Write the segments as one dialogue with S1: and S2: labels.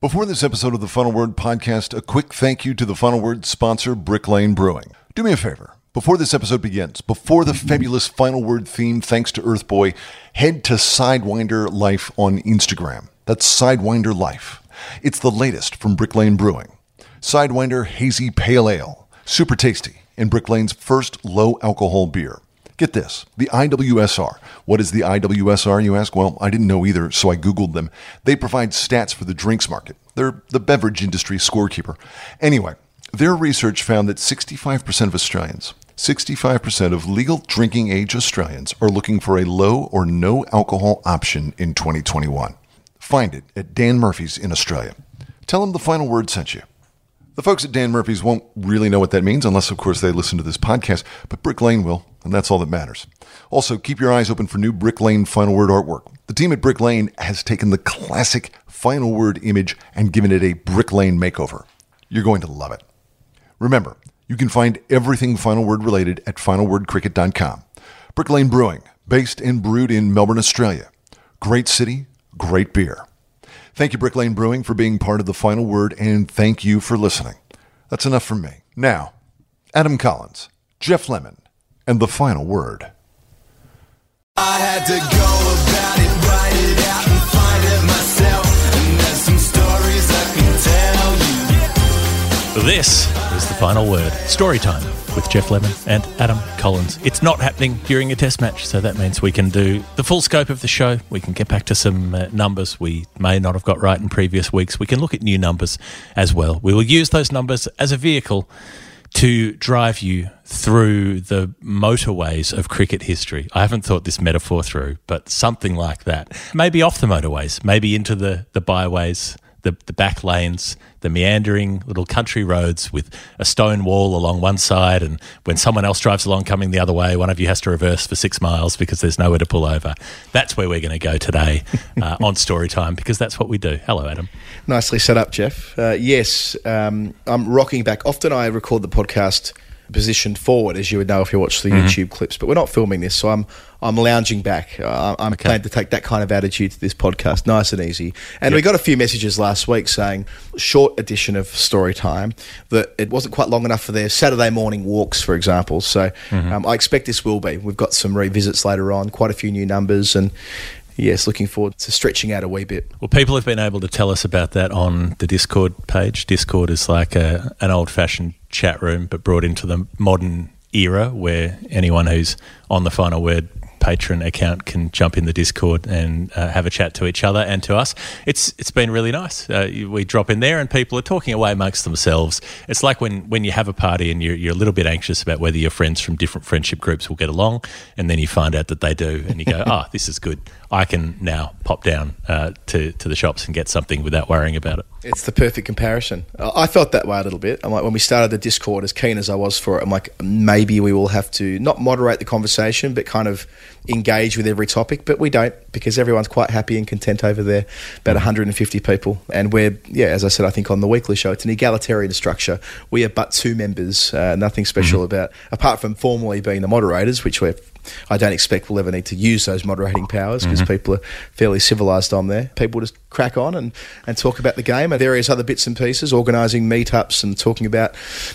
S1: Before this episode of the Final Word podcast, a quick thank you to the Final Word sponsor, Brick Lane Brewing. Do me a favor. Before this episode begins, before the fabulous Final Word theme, thanks to Urthboy, head to Sidewinder Life on Instagram. That's Sidewinder Life. It's the latest from Brick Lane Brewing. Sidewinder Hazy Pale Ale, super tasty, and Brick Lane's first low alcohol beer. Get this the IWSR. What is the IWSR, you ask? Well, I didn't know either, so I Googled them. They provide stats for the drinks market, they're the beverage industry scorekeeper. Anyway, their research found that 65% of Australians, 65% of legal drinking age Australians are looking for a low or no alcohol option in 2021. Find it at Dan Murphy's in Australia. Tell them the final word sent you. The folks at Dan Murphy's won't really know what that means, unless, of course, they listen to this podcast, but Brick Lane will, and that's all that matters. Also, keep your eyes open for new Brick Lane Final Word artwork. The team at Brick Lane has taken the classic Final Word image and given it a Brick Lane makeover. You're going to love it. Remember, you can find everything Final Word related at finalwordcricket.com. Brick Lane Brewing, based and brewed in Melbourne, Australia. Great city, great beer. Thank you, Brick Lane Brewing, for being part of the final word, and thank you for listening. That's enough from me. Now, Adam Collins, Jeff Lemon, and the final word.
S2: I had to go about it, write it out, and find it myself. And there's some stories I can tell you.
S3: This is the final word. Story time with Jeff Lemon and Adam Collins. It's not happening during a test match, so that means we can do the full scope of the show. We can get back to some uh, numbers we may not have got right in previous weeks. We can look at new numbers as well. We will use those numbers as a vehicle to drive you through the motorways of cricket history. I haven't thought this metaphor through, but something like that. Maybe off the motorways, maybe into the, the byways, the, the back lanes, the meandering little country roads with a stone wall along one side. And when someone else drives along coming the other way, one of you has to reverse for six miles because there's nowhere to pull over. That's where we're going to go today uh, on Story Time because that's what we do. Hello, Adam.
S4: Nicely set up, Jeff. Uh, yes, um, I'm rocking back. Often I record the podcast positioned forward, as you would know if you watch the
S3: Mm-hmm.
S4: YouTube clips, but we're not filming this, so I'm I'm lounging back. Uh, I'm planning to take that kind of attitude to this podcast, nice and easy. And we got a few messages last week saying short edition of story time that it wasn't quite long enough for their Saturday morning walks, for example. So
S3: Mm-hmm.
S4: um, I expect this will be. We've got some revisits later on, quite a few new numbers, and yes, looking forward to stretching out a wee bit.
S3: Well, people have been able to tell us about that on the Discord page. Discord is like a, an old fashioned chat room, but brought into the modern era where anyone who's on the final word patron account can jump in the Discord and uh, have a chat to each other and to us. It's it's been really nice. Uh, we drop in there and people are talking away amongst themselves. It's like when, when you have a party and you're, you're a little bit anxious about whether your friends from different friendship groups will get along, and then you find out that they do, and you go, "Oh, this is good. I can now pop down uh, to to the shops and get something without worrying about it."
S4: It's the perfect comparison. I felt that way a little bit. I'm like, when we started the Discord, as keen as I was for it, I'm like, maybe we will have to not moderate the conversation, but kind of engage with every topic. But we don't because everyone's quite happy and content over there. About 150 people, and we're yeah, as I said, I think on the weekly show, it's an egalitarian structure. We are but two members, uh, nothing special about apart from formally being the moderators, which we're. I don't expect we'll ever need to use those moderating powers because mm-hmm. people are fairly civilised on there. People just crack on and, and talk about the game and various other bits and pieces, organising meetups and talking about,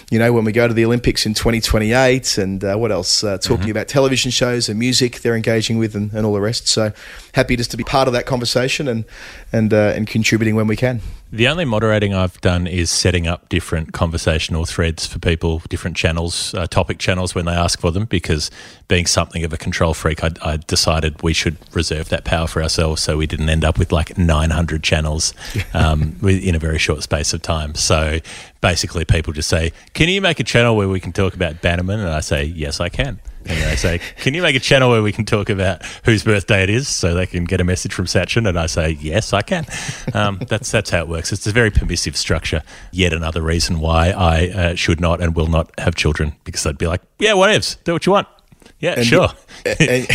S4: you know, when we go to the Olympics in 2028 and uh, what else, uh, talking about television shows and music they're engaging with and, and all the rest. So happy just to be part of that conversation and and uh, and contributing when we can.
S3: The only moderating I've done is setting up different conversational threads for people, different channels, uh, topic channels when they ask for them, because being something of a control freak, I, I decided we should reserve that power for ourselves so we didn't end up with like 900 channels um, in a very short space of time. So basically, people just say, Can you make a channel where we can talk about Bannerman? And I say, Yes, I can. And they say, Can you make a channel where we can talk about whose birthday it is so they can get a message from Sachin? And I say, Yes, I can. Um, that's, that's how it works. It's a very permissive structure. Yet another reason why I uh, should not and will not have children because I'd be like, Yeah, whatevs, do what you want. Yeah,
S4: And
S3: sure.
S4: and,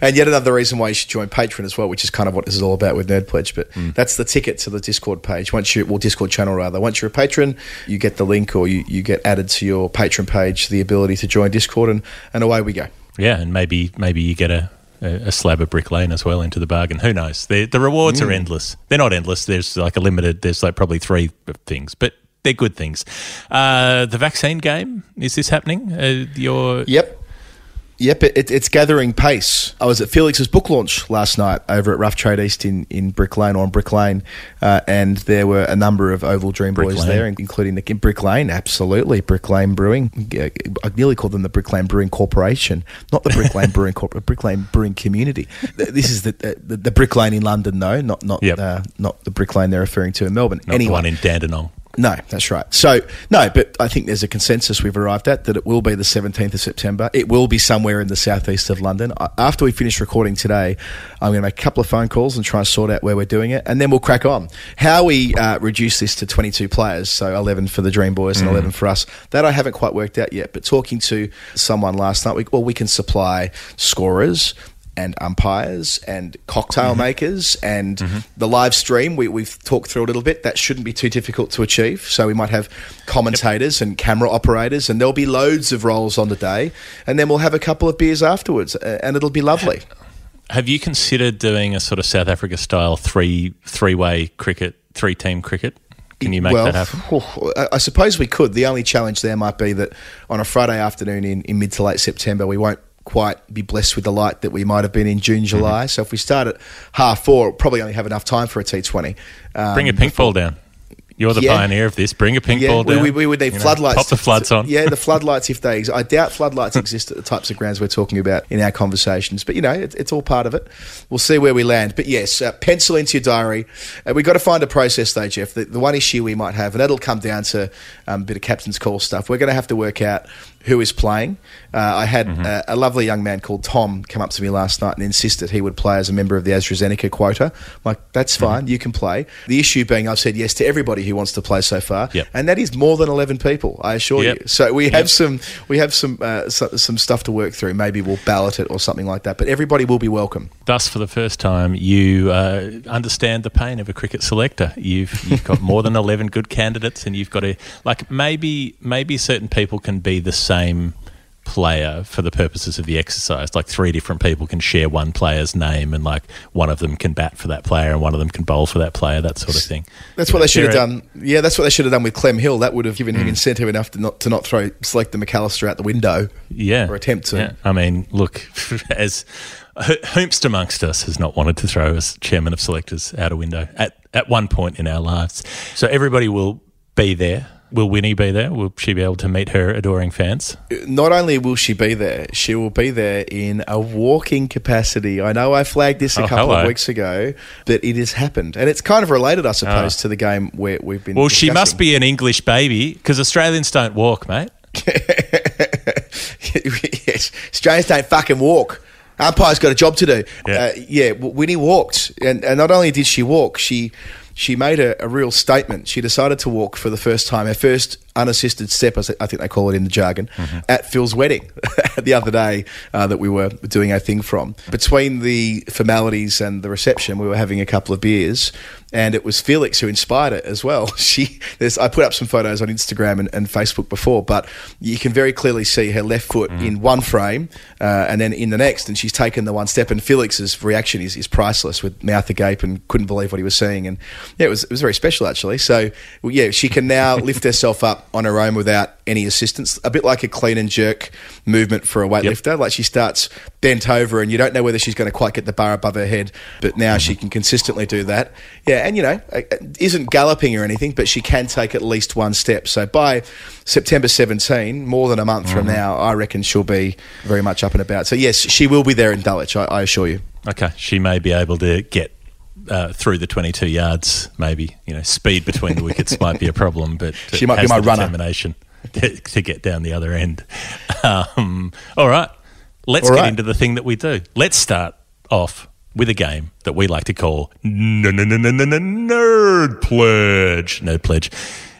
S4: and yet another reason why you should join Patreon as well, which is kind of what this is all about with Nerd Pledge. But
S3: Mm.
S4: that's the ticket to the Discord page. Once you, well, Discord channel rather. Once you're a patron, you get the link or you, you get added to your patron page the ability to join Discord, and, and away we go.
S3: Yeah, and maybe maybe you get a, a, slab of Brick Lane as well into the bargain. Who knows? The the rewards
S4: Mm.
S3: are endless. They're not endless. There's like a limited. There's like probably three things, but they're good things. Uh, the vaccine game is this happening? Uh, your
S4: Yep. Yep, it, it, it's gathering pace. I was at Felix's book launch last night over at Rough Trade East in, in Brick Lane or on Brick Lane, uh, and there were a number of Oval Dream
S3: Brick
S4: boys
S3: Lane.
S4: there, including the Brick Lane. Absolutely, Brick Lane Brewing. I nearly called them the Brick Lane Brewing Corporation, not the Brick Lane Brewing Corp- Brick Lane Brewing Community. This is the, the the Brick Lane in London, though, not not
S3: Yep.
S4: uh, not the Brick Lane they're referring to in Melbourne.
S3: not
S4: anyway,
S3: the one in Dandenong.
S4: No, that's right. So, no, but I think there's a consensus we've arrived at that it will be the 17th of September. It will be somewhere in the southeast of London. After we finish recording today, I'm going to make a couple of phone calls and try and sort out where we're doing it, and then we'll crack on. How we uh, reduce this to 22 players, so 11 for the Dream Boys and 11 for us, that I haven't quite worked out yet. But talking to someone last night, we, well, we can supply scorers and umpires and cocktail mm-hmm. makers and mm-hmm. the live stream. We, we've talked through a little bit. That shouldn't be too difficult to achieve. So we might have commentators and camera operators, and there'll be loads of roles on the day. And then we'll have a couple of beers afterwards, and it'll be lovely.
S3: Have you considered doing a sort of South Africa style three three way cricket, three team cricket? Can you make
S4: well,
S3: that happen?
S4: I- I suppose we could. The only challenge there might be that on a Friday afternoon in, in mid to late September, we won't quite be blessed with the light that we might have been in June,
S3: Mm-hmm.
S4: July. So if we start at half four, we'll probably only have enough time for a T20. Um,
S3: Bring a pink ball down. You're the
S4: Yeah.
S3: pioneer of this. Bring a pink
S4: yeah,
S3: ball
S4: we,
S3: down.
S4: we, we would need
S3: You know,
S4: floodlights.
S3: Pop the floods
S4: to-
S3: on.
S4: Yeah, the floodlights if they. Ex- I doubt floodlights exist at the types of grounds we're talking about in our conversations, but you know, it, it's all part of it. We'll see where we land. But yes, uh, pencil into your diary. Uh, we've got to find a process though, Jeff. The, the one issue we might have, and that'll come down to um, a bit of captain's call stuff. We're going to have to work out who is playing. Uh, I had
S3: Mm-hmm.
S4: uh, a lovely young man called Tom come up to me last night and insisted he would play as a member of the AstraZeneca quota. I'm like, that's
S3: Mm-hmm.
S4: fine, you can play. The issue being, I've said yes to everybody who wants to play so far,
S3: Yep.
S4: and that is more than eleven people. I assure
S3: Yep.
S4: you. So we have
S3: Yep.
S4: some we have some uh, so, some stuff to work through. Maybe we'll ballot it or something like that. But everybody will be welcome.
S3: Thus, for the first time, you uh, understand the pain of a cricket selector. You've you've got more than eleven good candidates, and you've got to like maybe maybe certain people can be the same player for the purposes of the exercise. Like three different people can share one player's name, and like one of them can bat for that player, and one of them can bowl for that player. That sort of thing.
S4: That's
S3: You
S4: what
S3: know,
S4: they should have done. Yeah, that's what they should have done with Clem Hill. That would have given him
S3: Hmm.
S4: incentive enough to not to not throw select the McAlister out the window.
S3: yeah,
S4: or attempt to.
S3: Yeah. I mean, look, as whomst amongst us has not wanted to throw as chairman of selectors out a window at at one point in our lives. So everybody will be there. Will Winnie be there? Will she be able to meet her adoring fans?
S4: Not only will she be there, she will be there in a walking capacity. I know I flagged this a
S3: Oh,
S4: couple
S3: hello.
S4: of weeks ago, but it has happened, and it's kind of related, I suppose, to the game where we've been.
S3: Well, she must be an English baby because Australians don't walk, mate.
S4: yes, Australians don't fucking walk. Umpire's got a job to do.
S3: Yeah.
S4: Uh, yeah Winnie walked, and, and not only did she walk, she she made a, a real statement. She decided to walk for the first time, her first unassisted step, as I think they call it in the jargon, at Phil's wedding the other day uh, that we were doing our thing from. Between the formalities and the reception, we were having a couple of beers, and it was Felix who inspired it as well. She, there's, I put up some photos on Instagram and, and Facebook before, but you can very clearly see her left foot in one frame uh, and then in the next, and she's taken the one step. And Felix's reaction is, is priceless, with mouth agape and couldn't believe what he was seeing. And yeah, it was it was very special actually. So yeah, she can now lift herself up on her own without any assistance, a bit like a clean and jerk movement for a weightlifter. Like she starts bent over, and you don't know whether she's going to quite get the bar above her head, but now she mm-hmm. can consistently do that. Yeah, and you know, uh, uh, isn't galloping or anything, but she can take at least one step. So by September 17, more than a month from mm-hmm. now, I reckon she'll be very much up and about. So yes, she will be there in Dulwich, I, I assure you.
S3: Okay, she may be able to get uh, through the 22 yards. Maybe you know, speed between the wickets might be a problem, but
S4: She might be my runner.
S3: Determination to, to get down the other end. Um, all right, let's
S4: All
S3: get
S4: right.
S3: into the thing that we do. Let's start off with a game that we like to call Nerd Pledge. Nerd Pledge.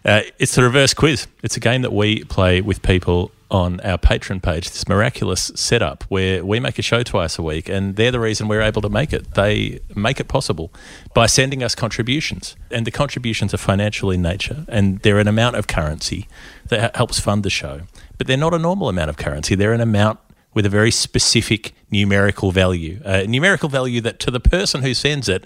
S3: Uh, it's the reverse quiz. It's a game that we play with people on our Patreon page. This miraculous setup where we make a show twice a week, and they're the reason we're able to make it. They make it possible by sending us contributions, and the contributions are financial in nature, and they're an amount of currency that helps fund the show. But they're not a normal amount of currency. They're an amount with a very specific numerical value, a numerical value that to the person who sends it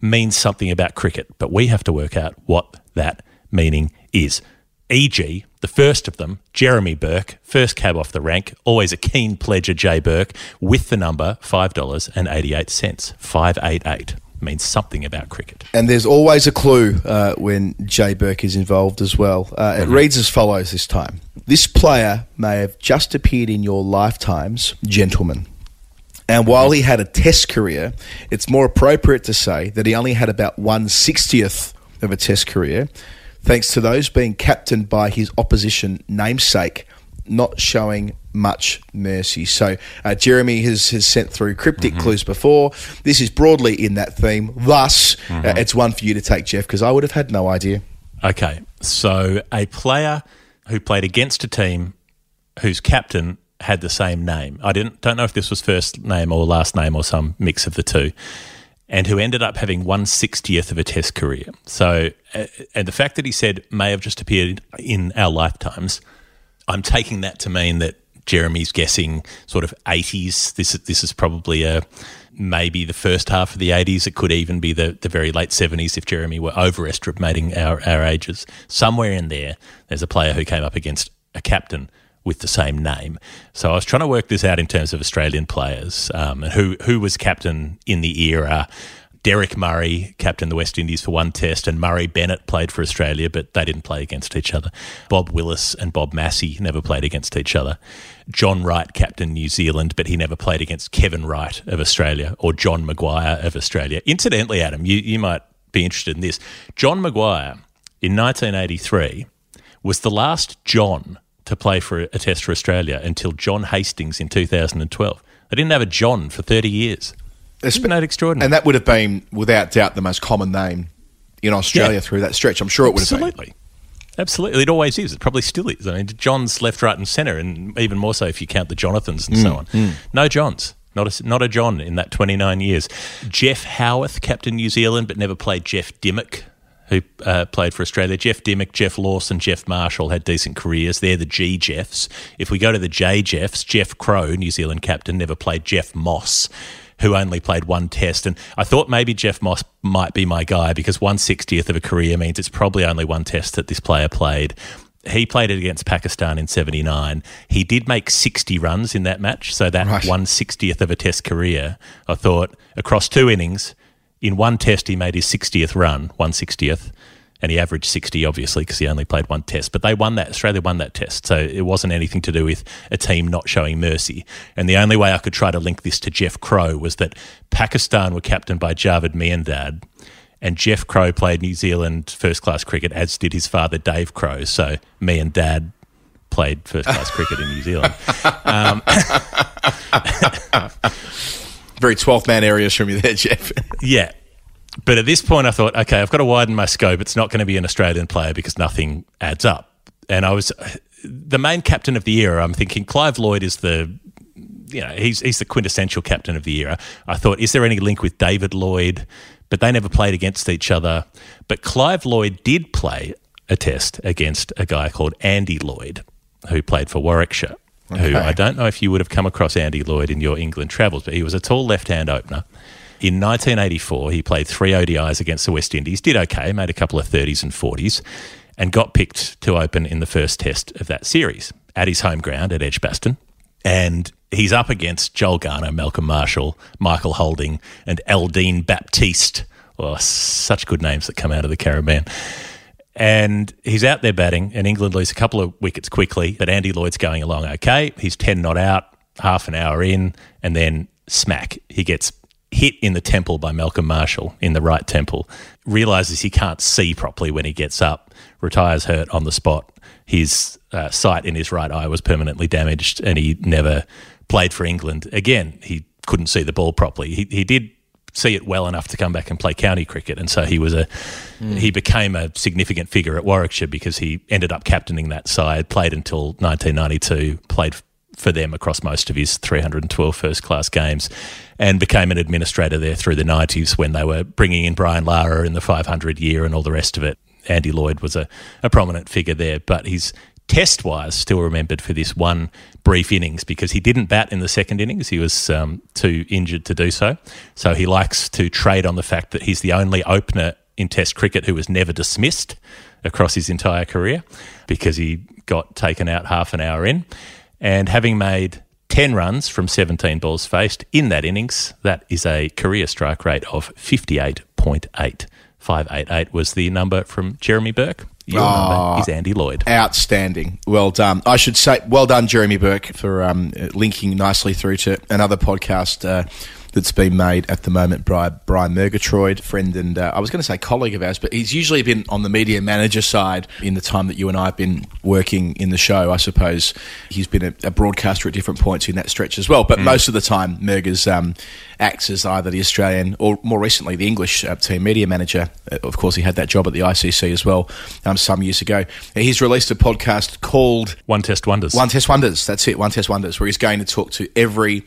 S3: means something about cricket. But we have to work out what that meaning is. E.g., the first of them, Jeremy Bourke, first cab off the rank, always a keen pledger, Jay Bourke, with the number $5.88. 588 means something about cricket.
S4: And there's always a clue uh, when Jay Bourke is involved as well. Uh, it reads as follows this time This player may have just appeared in your lifetimes, gentlemen. And while he had a test career, it's more appropriate to say that he only had about 160th of a test career, thanks to those being captained by his opposition namesake, not showing much mercy. So uh, Jeremy has, has sent through cryptic clues before. This is broadly in that theme. Thus, uh, it's one for you to take, Jeff, because I would have had no idea.
S3: Okay, so a player who played against a team whose captain had the same name. I didn't don't know if this was first name or last name or some mix of the two. And who ended up having one sixtieth of a Test career. So, uh, and the fact that he said may have just appeared in our lifetimes, I'm taking that to mean that Jeremy's guessing sort of 80s. This is this is probably a maybe the first half of the 80s. It could even be the, the very late 70s if Jeremy were overestimating our, our ages. Somewhere in there, there's a player who came up against a captain with the same name. So I was trying to work this out in terms of Australian players um, and who who was captain in the era. Deryck Murray captained the West Indies for one test, and Murray Bennett played for Australia, but they didn't play against each other. Bob Willis and Bob Massie never played against each other. John Wright captained New Zealand, but he never played against Kevin Wright of Australia or John Maguire of Australia. Incidentally, Adam, you, you might be interested in this. John Maguire in 1983 was the last John to play for a test for Australia until John Hastings in 2012. They didn't have a John for 30 years. Isn't that extraordinary?
S5: And that would have been, without doubt, the most common name in Australia
S3: Yeah.
S5: through that stretch. I'm sure it would have been.
S3: Absolutely. Absolutely. It always is. It probably still is. I mean, John's left, right, and centre, and even more so if you count the Jonathans and so
S5: Mm,
S3: on. No Johns. Not a, not a John in that 29 years. Geoff Howarth, captain New Zealand, but never played Geoff Dymock, who uh, played for Australia. Geoff Dymock, Geoff Lawson, Jeff Marshall had decent careers. They're the G Jeffs. If we go to the J Jeffs, Jeff Crowe, New Zealand captain, never played Jeff Moss, who only played one test. And I thought maybe Jeff Moss might be my guy because 160th of a career means it's probably only one test that this player played. He played it against Pakistan in 79. He did make 60 runs in that match. So that
S5: Right.
S3: 160th of a test career, I thought, across two innings, in one test, he made his 60th run, 160th, and he averaged 60, obviously, because he only played one test. But they won that. Australia won that test. So it wasn't anything to do with a team not showing mercy. And the only way I could try to link this to Jeff Crowe was that Pakistan were captained by Javed Miandad, and Dad, and Jeff Crowe played New Zealand first class cricket, as did his father, Dave Crowe. So me and dad played first class cricket in New Zealand.
S5: Um, Very 12th man areas from you there, Jeff.
S3: Yeah. But at this point, I thought, okay, I've got to widen my scope. It's not going to be an Australian player because nothing adds up. And I was the main captain of the era. I'm thinking Clive Lloyd is the, you know, he's he's the quintessential captain of the era. I thought, is there any link with David Lloyd? But they never played against each other. But Clive Lloyd did play a test against a guy called Andy Lloyd, who played for Warwickshire. Who I don't know if you would have come across Andy Lloyd in your England travels, but he was a tall left-hand opener. In 1984, he played three ODIs against the West Indies, did okay, made a couple of 30s and 40s. and got picked to open in the first test of that series at his home ground at Edgbaston. And he's up against Joel Garner, Malcolm Marshall, Michael Holding, and Eldine Baptiste. Oh, such good names that come out of the Caribbean. And he's out there batting, and England lose a couple of wickets quickly. But Andy Lloyd's going along okay. He's 10 not out, half an hour in, and then smack, he gets hit in the temple by Malcolm Marshall in the right temple. Realizes he can't see properly when he gets up, retires hurt on the spot. His uh, sight in his right eye was permanently damaged, and he never played for England again. He couldn't see the ball properly. He, he did see it well enough to come back and play county cricket, and so he was a he became a significant figure at Warwickshire because he ended up captaining that side. Played until 1992. Played for them across most of his 312 first class games and became an administrator there through the 90s when they were bringing in Brian Lara in the 500 year and all the rest of it. Andy Lloyd was a, a prominent figure there, but he's test wise still remembered for this one brief innings because he didn't bat in the second innings. He was um, too injured to do so. So he likes to trade on the fact that he's the only opener in Test cricket who was never dismissed across his entire career because he got taken out half an hour in. And having made 10 runs from 17 balls faced in that innings, that is a career strike rate of 58.8. 588 was the number from Jeremy Bourke. Your number is Andy Lloyd.
S4: Outstanding. Well done. I should say, well done, Jeremy Bourke, for um, linking nicely through to another podcast uh, that's been made at the moment by Brian Murgatroyd, friend and uh, I was going to say colleague of ours, but he's usually been on the media manager side in the time that you and I have been working in the show. I suppose he's been a, a broadcaster at different points in that stretch as well, but most of the time, Murga's um, acts as either the Australian or more recently the English uh, team media manager. Uh, of course, he had that job at the ICC as well um, some years ago. He's released a podcast called
S3: One Test Wonders.
S4: One Test Wonders. That's it. One Test Wonders, where he's going to talk to every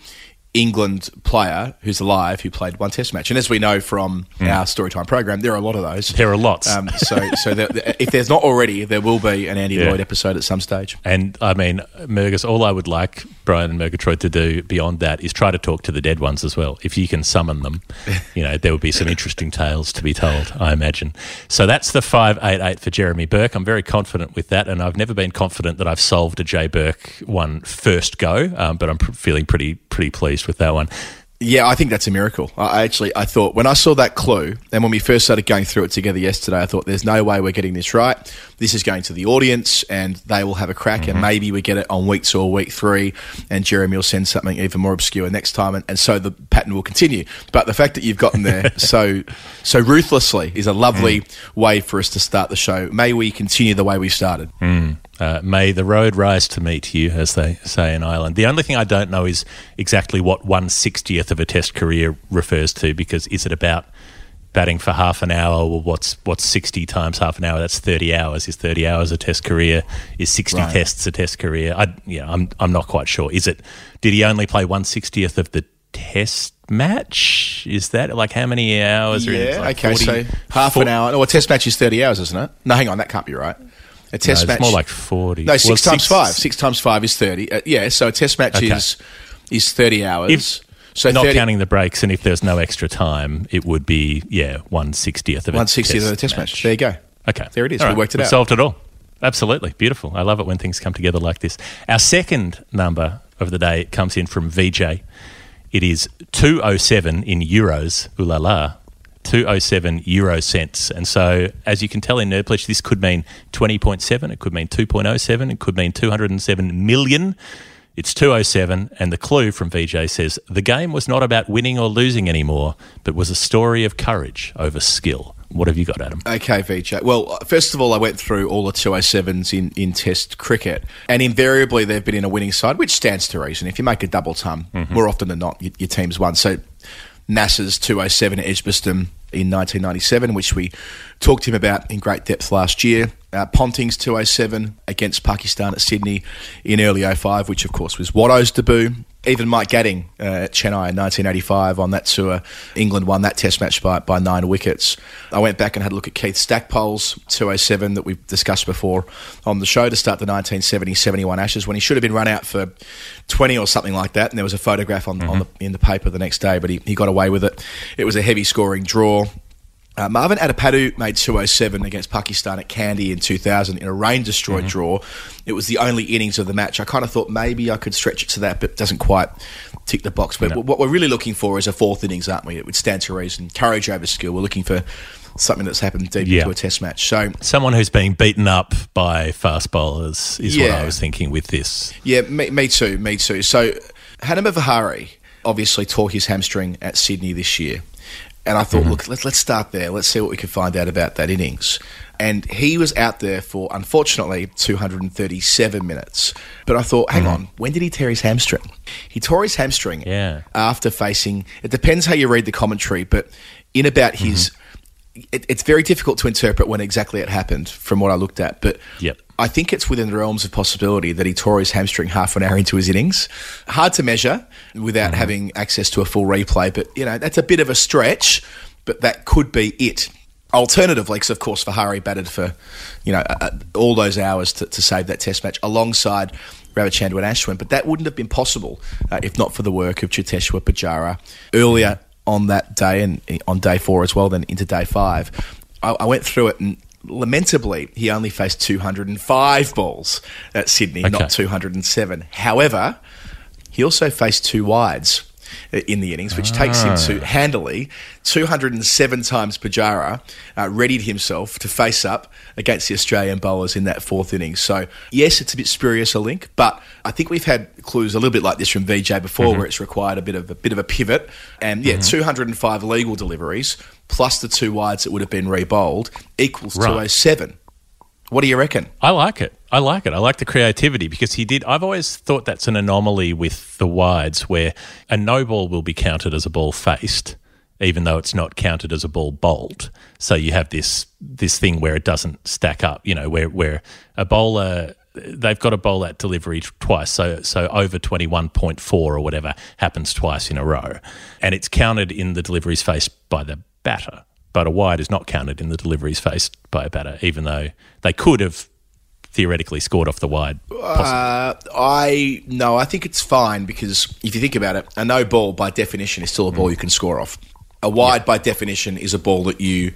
S4: England player who's alive who played one Test match. And as we know from our Storytime program, there are a lot of those.
S3: There are lots.
S4: Um, so, so there, if there's not already, there will be an Andy
S3: Yeah.
S4: Lloyd episode at some stage.
S3: And I mean, Murgus, all I would like Brian and Murgatroyd to do beyond that is try to talk to the dead ones as well. If you can summon them, you know, there would be some interesting tales to be told, I imagine. So that's the 588 for Jeremy Bourke. I'm very confident with that. And I've never been confident that I've solved a Jay Bourke one first go, um, but I'm pr- feeling pretty, pretty pleased with that one.
S4: Yeah, I think that's a miracle. I actually, I thought when I saw that clue, and when we first started going through it together yesterday, I thought there's no way we're getting this right. This is going to the audience, and they will have a crack, and mm-hmm. maybe we get it on week two or week three, and Jeremy will send something even more obscure next time, and, and so the pattern will continue. But the fact that you've gotten there so so ruthlessly is a lovely mm. way for us to start the show. May we continue the way we started. Mm.
S3: Uh, may the road rise to meet you, as they say in Ireland. The only thing I don't know is exactly what 160th of a test career refers to, because is it about batting for half an hour or what's what's 60 times half an hour? That's 30 hours. Is 30 hours a test career? Is 60
S4: Right.
S3: tests a test career? I, yeah, I'm, I'm not quite sure. Is it, did he only play 160th of the test match? Is that like how many hours? are in it?
S4: Yeah,
S3: Like
S4: okay,
S3: 40
S4: so half an hour. No, a test match is 30 hours, isn't it? No, hang on, that can't be right. A
S3: No,
S4: test
S3: it's
S4: match.
S3: more like 40.
S4: No, six
S3: Well,
S4: times five. Six times five is 30. Uh, yeah, so a test match
S3: Okay.
S4: is is 30 hours.
S3: If
S4: so
S3: not
S4: 30
S3: counting the breaks, and if there's no extra time, it would be yeah one sixtieth of a
S4: 160th of the test match. There you go.
S3: Okay,
S4: There it is.
S3: All
S4: We worked it
S3: We've
S4: out.
S3: Solved it all. Absolutely beautiful. I love it when things come together like this. Our second number of the day comes in from Vijay. It is two oh seven in euros. Ooh la la. 207 euro cents. And so, as you can tell in Nerdpledge, this could mean 20.7, it could mean 2.07, it could mean 207 million. It's 207, and the clue from Vijay says the game was not about winning or losing anymore, but was a story of courage over skill. What have you got, Adam?
S4: Okay, Vijay. Well, first of all, I went through all the 207s in, in Test cricket, and invariably they've been in a winning side, which stands to reason. If you make a double ton, mm-hmm. more often than not, your, your team's won. So Nasser's 207 at Edgbaston in 1997, which we talked to him about in great depth last year. Uh, Ponting's 207 against Pakistan at Sydney in early 05, which of course was Watto's debut. Even Mike Gatting uh, at Chennai in 1985 on that tour, England won that test match by, by nine wickets. I went back and had a look at Keith Stackpole's 207 that we've discussed before on the show to start the 1970 71 Ashes when he should have been run out for 20 or something like that. And there was a photograph on, on the, in the paper the next day, but he, he got away with it. It was a heavy scoring draw. Uh, Marvan Atapattu made 207 against Pakistan at Kandy in 2000 in a rain destroyed draw. It was the only innings of the match. I kind of thought maybe I could stretch it to that, but it doesn't quite tick the box. But what we're really looking for is a fourth innings, aren't we? It would stand to reason. Courage over skill. We're looking for something that's happened deep
S3: Yeah.
S4: into a test match. So,
S3: Someone who's being beaten up by fast bowlers is what I was thinking with this.
S4: yeah, me, me too, me too. So, Hanuma Vihari obviously tore his hamstring at Sydney this year. And I thought, mm-hmm. look, let's, let's start there. Let's see what we can find out about that innings. And he was out there for, unfortunately, 237 minutes. But I thought, hang mm-hmm. on, when did he tear his hamstring? He tore his hamstring
S3: Yeah.
S4: after facing, it depends how you read the commentary, but in about his, mm-hmm. It, it's very difficult to interpret when exactly it happened from what I looked at. But
S3: Yep.
S4: I think it's within the realms of possibility that he tore his hamstring half an hour into his innings. Hard to measure without having access to a full replay, but you know that's a bit of a stretch. But that could be it. Alternatively, because of course Vihari batted for you know uh, uh, all those hours to, to save that Test match alongside Ravichandran Ashwin, but that wouldn't have been possible uh, if not for the work of Cheteshwar Pujara earlier on that day and eh, on day four as well, then into day five. I, I went through it and lamentably he only faced 205 balls at Sydney,
S3: Okay.
S4: not 207. However, he also faced two wides Uh, in the innings, which takes him to ah. handily 207 times Pujara uh, readied himself to face up against the Australian bowlers in that fourth innings. So, yes, it's a bit spurious a link, but I think we've had clues a little bit like this from Vijay before, mm-hmm. where it's required a bit of a bit of a pivot. And yeah, mm-hmm. 205 legal deliveries plus the two wides that would have been rebowled equals
S3: Right.
S4: 207. What do you reckon?
S3: I like it. I like it. I like the creativity because he did. I've always thought that's an anomaly with the wides where a no ball will be counted as a ball faced, even though it's not counted as a ball bowled. So you have this this thing where it doesn't stack up. You know, where where a bowler they've got to bowl that delivery twice. So so over twenty one point four or whatever happens twice in a row, and it's counted in the deliveries faced by the batter. But a wide is not counted in the deliveries faced by a batter, even though they could have theoretically scored off the wide.
S4: Uh, I no, I think it's fine because if you think about it, a no ball by definition is still a ball you can score off. A wide by definition is a ball that you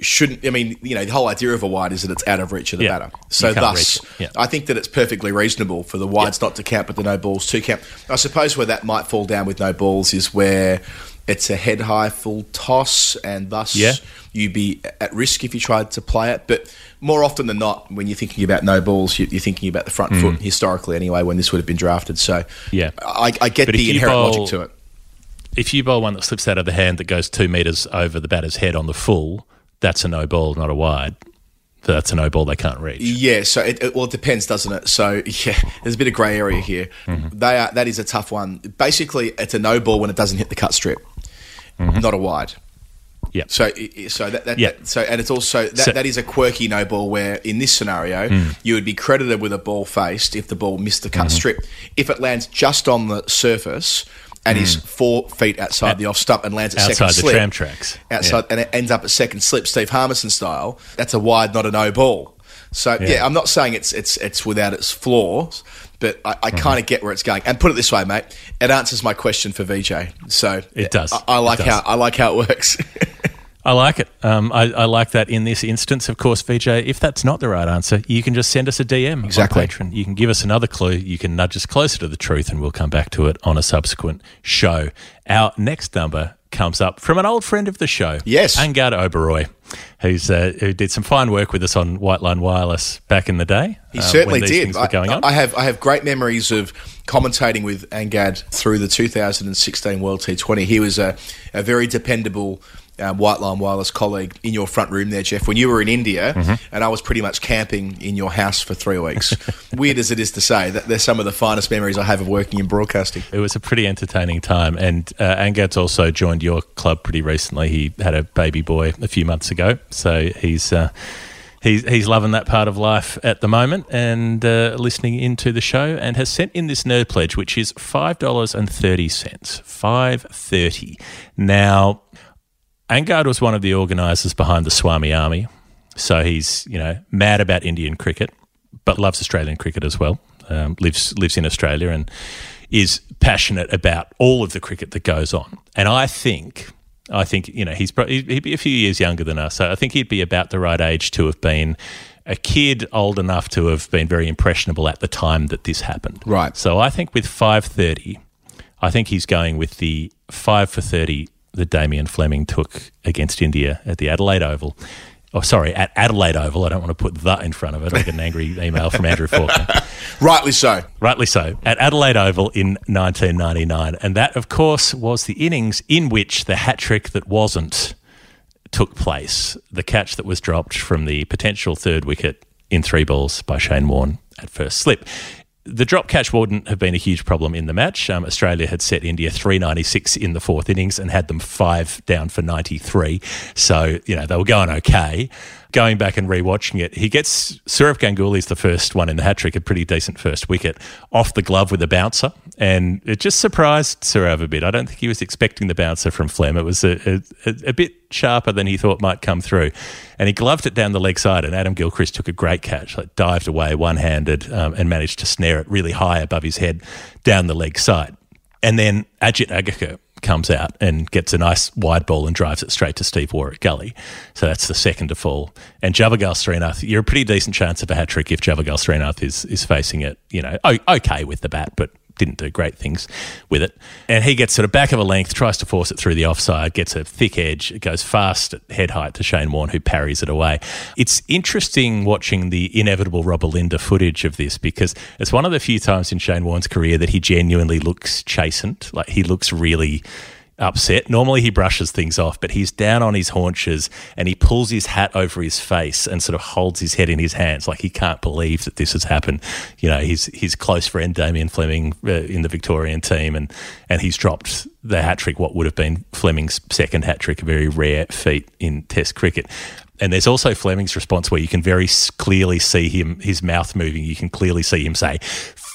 S4: shouldn't. I mean, you know, the whole idea of a wide is that it's out of reach of the
S3: Yeah.
S4: batter. So thus.
S3: Yeah.
S4: I think that it's perfectly reasonable for the wides not to count, but the no balls to count. I suppose where that might fall down with no balls is where it's a head high full toss, and thus
S3: Yeah.
S4: You'd be at risk if you tried to play it. But more often than not, when you're thinking about no balls, you- you're thinking about the front foot historically, anyway. When this would have been drafted, so
S3: Mm. Yeah.
S4: I, I get
S3: But
S4: the inherent
S3: bowl-
S4: logic to it.
S3: If you bowl one that slips out of the hand that goes two metres over the batter's head on the full, that's a no ball, not a wide. That's a no ball they can't reach.
S4: Yeah, so it, it, well, it depends, doesn't it? So yeah, there's a bit of grey area here.
S3: Mm-hmm.
S4: They are that is a tough one. Basically, it's a no ball when it doesn't hit the cut strip, not a wide.
S3: Yep.
S4: So, so that, that,
S3: Mm-hmm. Yeah.
S4: that- so, and it's also that,
S3: So-
S4: that is a quirky no ball where in this scenario
S3: Hmm.
S4: you would be credited with a ball faced if the ball missed the
S3: Mm-hmm.
S4: cut strip. If it lands just on the surface and is four feet outside
S3: At-
S4: the off stump and lands at
S3: Hmm. outside
S4: second
S3: the
S4: slip,
S3: tram tracks.
S4: outside, and it ends up at second slip, Steve Harmison style. That's a wide, not a no ball. So yeah,
S3: Yeah.
S4: I'm not saying it's it's it's without its flaws, but I, I
S3: Mm-hmm.
S4: kind of get where it's going. And put it this way, mate, it answers my question for Vijay. So
S3: It does.
S4: I, I like
S3: does.
S4: how I like how it works.
S3: I like it. Um, I, I like that in this instance. Of course, Vijay, if that's not the right answer, you can just send us a DM
S4: Exactly.
S3: on Patreon. You can give us another clue. You can nudge us closer to the truth, and we'll come back to it on a subsequent show. Our next number comes up from an old friend of the show,
S4: Yes.
S3: Angadh Oberoi, who's uh, who did some fine work with us on White Line Wireless back in the day.
S4: He
S3: um,
S4: certainly did. I. I have I have great memories of commentating with Angadh through the 2016 World T20. He was a, a very dependable um, White Line Wireless colleague in your front room there, Jeff, when you were in India,
S3: Mm-hmm.
S4: and I was pretty much camping in your house for three weeks. Weird as it is to say, that they're some of the finest memories I have of working in broadcasting.
S3: It was a pretty entertaining time. And uh, Angadh's also joined your club pretty recently. He had a baby boy a few months ago. So he's. Uh, He's, he's loving that part of life at the moment and uh, listening into the show and has sent in this nerd pledge, which is five dollars and thirty cents. Five thirty. Now, Angadh was one of the organisers behind the Swami Army, so he's you know mad about Indian cricket, but loves Australian cricket as well. Um, lives lives in Australia and is passionate about all of the cricket that goes on. And I think I think you know he's pro- he'd be a few years younger than us, so I think he'd be about the right age to have been a kid old enough to have been very impressionable at the time that this happened.
S4: Right.
S3: So I think with five thirty, I think he's going with the five for thirty that Damien Fleming took against India at the Adelaide Oval. Oh, sorry, at Adelaide Oval. I don't want to put that in front of it. I get an angry email from Andrew Faulkner.
S4: Rightly so.
S3: Rightly so. At Adelaide Oval in 1999. And that, of course, was the innings in which the hat trick that wasn't took place. The catch that was dropped from the potential third wicket in three balls by Shane Warne at first slip. The drop catch wouldn't have been a huge problem in the match. Um, Australia had set India 396 in the fourth innings and had them five down for 93. So, you know, they were going okay. Going back and rewatching it, he gets Sourav Ganguly's the first one in the hat trick, a pretty decent first wicket, off the glove with a bouncer. And it just surprised Sourav a bit. I don't think he was expecting the bouncer from Flem. It was a, a, a bit sharper than he thought might come through. And he gloved it down the leg side, and Adam Gilchrist took a great catch, like dived away one handed um, and managed to snare it really high above his head down the leg side. And then Ajit Agarkar comes out and gets a nice wide ball and drives it straight to Steve at gully. So that's the second to fall. And Javagal Srinath, you're a pretty decent chance of a hat trick if Javagal Srinath is is facing it, you know, okay with the bat, but didn't do great things with it. And he gets sort of back of a length, tries to force it through the offside, gets a thick edge, it goes fast at head height to Shane Warne, who parries it away. It's interesting watching the inevitable Robert Linda footage of this because it's one of the few times in Shane Warne's career that he genuinely looks chastened. Like he looks really upset. Normally he brushes things off, but he's down on his haunches and he pulls his hat over his face and sort of holds his head in his hands like he can't believe that this has happened. You know, his his close friend Damien Fleming uh, in the Victorian team and and he's dropped the hat trick what would have been Fleming's second hat trick, a very rare feat in test cricket. And there's also Fleming's response where you can very clearly see him, his mouth moving. You can clearly see him say,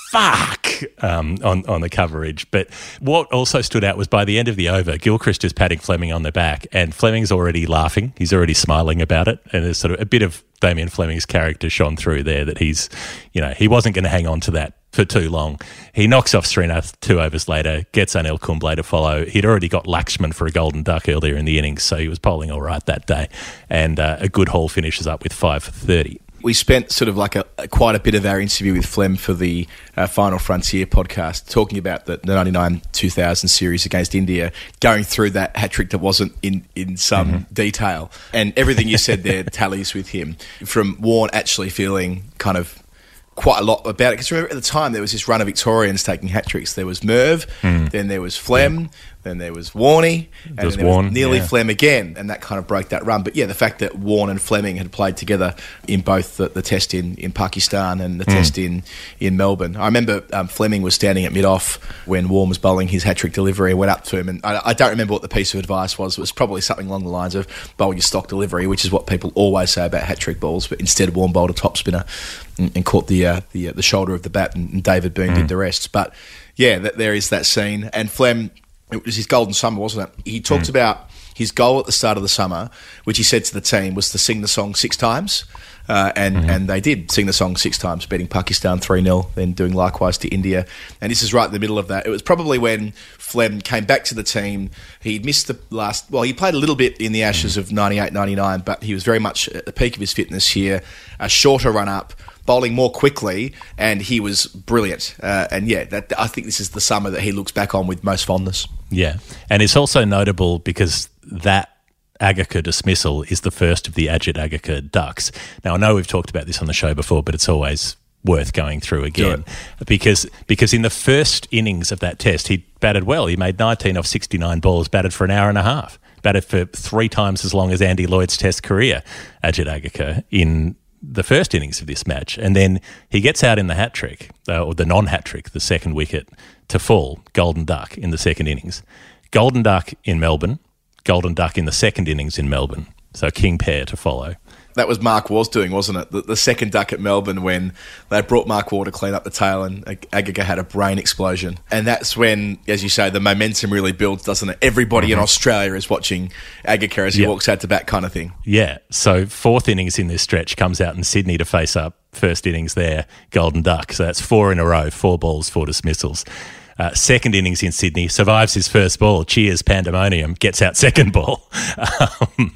S3: fuck um, on, on the coverage. But what also stood out was by the end of the over, Gilchrist is patting Fleming on the back, and Fleming's already laughing. He's already smiling about it. And there's sort of a bit of Damien Fleming's character shone through there that he's, you know, he wasn't going to hang on to that for too long. He knocks off Srinath two overs later, gets Anil Kumble to follow. He'd already got Lakshman for a golden duck earlier in the innings, so he was bowling all right that day. And uh, a good haul finishes up with five for 30.
S4: We spent sort of like a, quite a bit of our interview with Flem for the uh, Final Frontier podcast, talking about the, the 99 2000 series against India, going through that hat trick that wasn't in, in some detail. And everything you said there tallies with him. From Warren actually feeling kind of quite a lot about it. Because remember, at the time, there was this run of Victorians taking hat tricks. There was Merv, then there was Flem, then there was Warney, and then there
S3: Warne,
S4: was nearly
S3: yeah.
S4: Flem again, and that kind of broke that run. But yeah, the fact that Warne and Fleming had played together in both the, the test in, in Pakistan and the
S3: Hmm.
S4: test in, in Melbourne. I remember um, Fleming was standing at mid off when Warne was bowling his hat trick delivery. I went up to him, and I, I don't remember what the piece of advice was. It was probably something along the lines of bowl your stock delivery, which is what people always say about hat trick balls. But instead, Warne bowled a top spinner and, and caught the, uh, the uh, the shoulder of the bat, and, and David Boon did the rest. But yeah, that, there is that scene, and Flem. It was his golden summer, wasn't it? He talked hmm. about his goal at the start of the summer, which he said to the team was to sing the song six times. Uh, and, mm-hmm. and they did sing the song six times, beating Pakistan 3 0, then doing likewise to India. And this is right in the middle of that. It was probably when Flem came back to the team. He'd missed the last, well, he played a little bit in the hmm. Ashes of 98 99, but he was very much at the peak of his fitness here. A shorter run up, bowling more quickly, and he was brilliant. Uh, and yeah, that, I think this is the summer that he looks back on with most fondness.
S3: Yeah. And it's also notable because that Agarkar dismissal is the first of the Ajit Agarkar ducks. Now, I know we've talked about this on the show before, but it's always worth going through again because because in the first innings of that test he batted well he made 19 off 69 balls batted for an hour and a half batted for three times as long as Andy Lloyd's test career Ajit Agarkar in the first innings of this match and then he gets out in the hat trick uh, or the non hat trick the second wicket to fall golden duck in the second innings. Golden duck in Melbourne golden duck in the second innings in Melbourne. So king pair to follow
S4: That was Mark Waugh's doing, wasn't it? The, the second duck at Melbourne when they brought Mark Waugh to clean up the tail and Ag- Agarkar had a brain explosion. And that's when, as you say, the momentum really builds, doesn't it? Everybody in Australia is watching Agarkar as he
S3: Yeah.
S4: walks out to bat kind of thing.
S3: Yeah. So fourth innings in this stretch comes out in Sydney to face up first innings there, Golden Duck. So that's four in a row, four balls, four dismissals. Uh, second innings in Sydney, survives his first ball. Cheers, pandemonium. Gets out second ball. Um,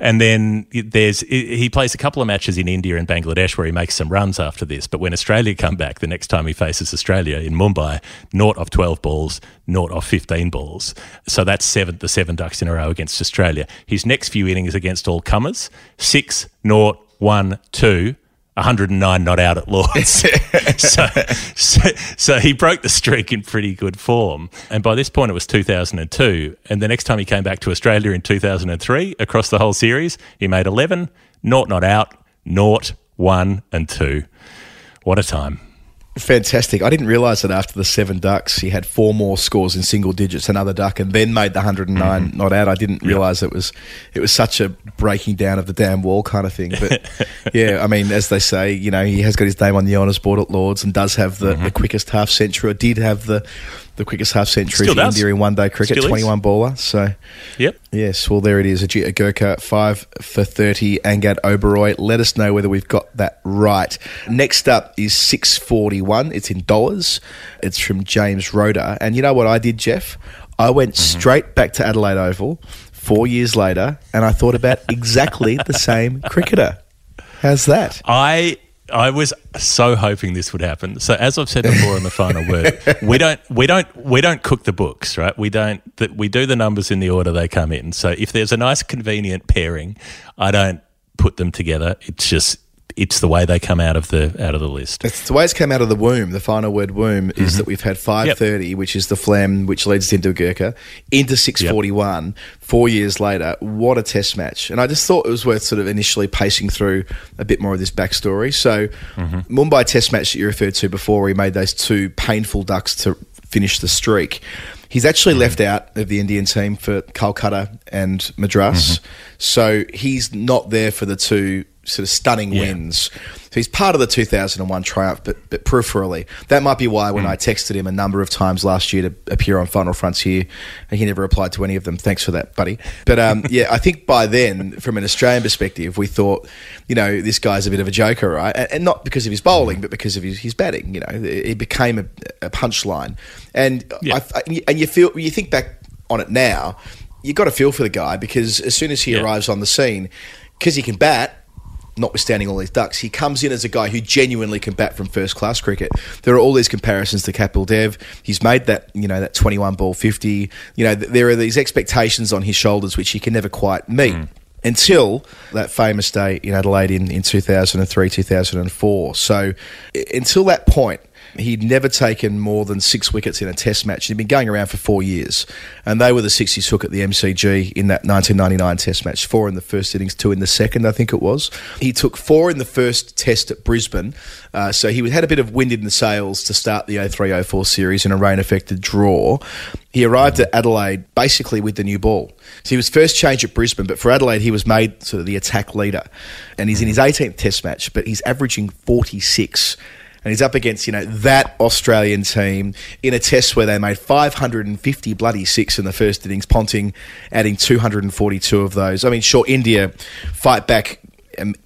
S3: and then there's he plays a couple of matches in India and Bangladesh where he makes some runs after this. But when Australia come back, the next time he faces Australia in Mumbai, naught of twelve balls, naught of fifteen balls. So that's seven the seven ducks in a row against Australia. His next few innings against all comers, six, naught, one, two. 109 not out at Lords. so, so, so he broke the streak in pretty good form. And by this point, it was 2002. And the next time he came back to Australia in 2003, across the whole series, he made 11, naught not out, naught, one, and two. What a time.
S4: Fantastic. I didn't realise that after the seven ducks, he had four more scores in single digits, another duck, and then made the 109
S3: Mm-hmm.
S4: not out. I didn't realise it was it was such a breaking down of the damn wall kind of thing. But yeah, I mean, as they say, you know, he has got his name on the honours board at Lords and does have the, the quickest half century, or did have the the quickest half century for. India in one day cricket,
S3: Still is.
S4: 21 baller. So
S3: Yep.
S4: Yes, well, there it is. Ajit Agarkar, 5 for 30. Angadh Oberoi. Let us know whether we've got that right. Next up is 641. It's in dollars. It's from James Roder. And you know what I did, Jeff? I went mm-hmm. straight back to Adelaide Oval four years later and I thought about exactly the same cricketer. How's that?
S3: I I was so hoping this would happen. So as I've said before in the final word, we don't we don't we don't cook the books, right? We don't that we do the numbers in the order they come in. So if there's a nice convenient pairing, I don't put them together. It's just it's the way they come out of the out of the list.
S4: It's the way it's come out of the womb. The final word womb
S3: Mm-hmm.
S4: is that we've had 530, which is the phlegm, which leads into Agarkar, into 641 four years later. What a test match. And I just thought it was worth sort of initially pacing through a bit more of this backstory. So,
S3: Mm-hmm.
S4: Mumbai test match that you referred to before, where he made those two painful ducks to finish the streak. He's actually left out of the Indian team for Calcutta and Madras. So he's not there for the two sort of stunning
S3: Yeah.
S4: wins. So he's part of the 2001 triumph, but, but peripherally. That might be why when I texted him a number of times last year to appear on Final Frontier, and he never replied to any of them. Thanks for that, buddy. But um, yeah, I think by then, from an Australian perspective, we thought, you know, this guy's a bit of a joker, right? And, and not because of his bowling, but because of his, his batting. You know, it became a, a punchline. And
S3: Yeah.
S4: I, I, and you feel you think back on it now, you got to feel for the guy because as soon as he
S3: Yeah.
S4: arrives on the scene, because he can bat, notwithstanding all these ducks, he comes in as a guy who genuinely can bat from first class cricket. There are all these comparisons to Kapil Dev. He's made that, you know, that 21 ball 50. You know, th- there are these expectations on his shoulders which he can never quite meet. Mm. Until that famous day in Adelaide in, in 2003, 2004. So, until that point, He'd never taken more than six wickets in a test match. He'd been going around for four years. And they were the six he took at the MCG in that 1999 test match. Four in the first innings, two in the second, I think it was. He took four in the first test at Brisbane. Uh, so he had a bit of wind in the sails to start the 03 04 series in a rain affected draw. He arrived at Adelaide basically with the new ball. So he was first change at Brisbane, but for Adelaide, he was made sort of the attack leader. And he's in his 18th test match, but he's averaging 46 and he's up against you know that Australian team in a test where they made 550 bloody six in the first innings, Ponting adding 242 of those. I mean, sure, India fight back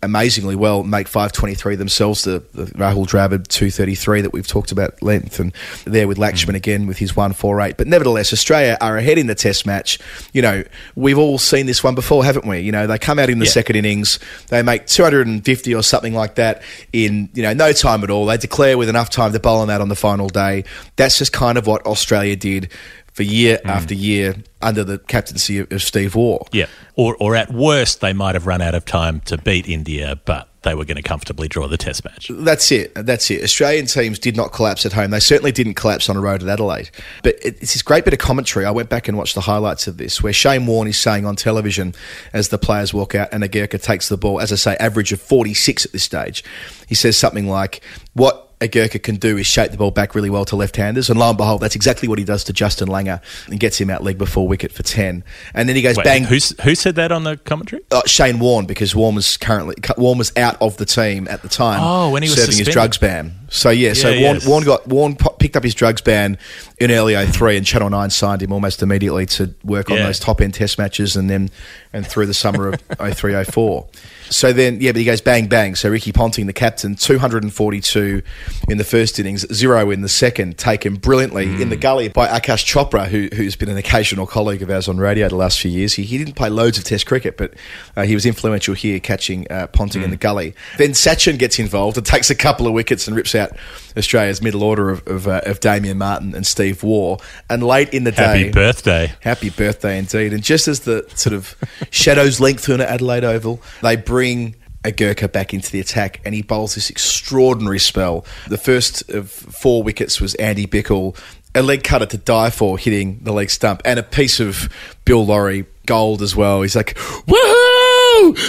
S4: amazingly well, make 523 themselves. The, the Rahul Dravid 233 that we've talked about length, and there with Laxman mm. again with his 148. But nevertheless, Australia are ahead in the Test match. You know, we've all seen this one before, haven't we? You know, they come out in the
S3: Yeah.
S4: second innings, they make 250 or something like that in you know no time at all. They declare with enough time to bowl them out on the final day. That's just kind of what Australia did for year mm. after year under the captaincy of, of Steve Waugh.
S3: Yeah. Or, or at worst, they might have run out of time to beat India, but they were going to comfortably draw the test match.
S4: That's it. That's it. Australian teams did not collapse at home. They certainly didn't collapse on a road at Adelaide. But it's this great bit of commentary. I went back and watched the highlights of this, where Shane Warne is saying on television as the players walk out and Agarkar takes the ball, as I say, average of 46 at this stage. He says something like, What Agarkar can do is shape the ball back really well to left-handers, and lo and behold, that's exactly what he does to Justin Langer and gets him out leg before wicket for ten. And then he goes
S3: Wait,
S4: bang.
S3: who's, who said that on the commentary?
S4: Uh, Shane Warne because Warne was currently Warne was out of the team at the time.
S3: Oh, when he was
S4: serving his drugs ban. So yeah, so
S3: Yeah,
S4: Warren,
S3: yes.
S4: Warren got Warren picked up his drugs ban in early 03 and Channel 9 signed him almost immediately to work on
S3: Yeah.
S4: those top end test matches and then and through the summer of 03 04. So then yeah, but he goes bang bang. So Ricky Ponting, the captain, 242 in the first innings, zero in the second, taken brilliantly in the gully by Akash Chopra, who, who's been an occasional colleague of ours on radio the last few years. He, he didn't play loads of Test cricket, but uh, he was influential here, catching uh, Ponting in the gully. Then Sachin gets involved and takes a couple of wickets and rips out Australia's middle order of of, uh, of Damien Martyn and Steve Waugh. And late in the
S3: Happy
S4: day,
S3: birthday.
S4: Happy birthday indeed. And just as the sort of shadows lengthen at Adelaide Oval, they bring Agarkar back into the attack and he bowls this extraordinary spell. The first of four wickets was Andy Bichel, a leg cutter to die for, hitting the leg stump, and a piece of Bill Lawry gold as well. He's like, woohoo!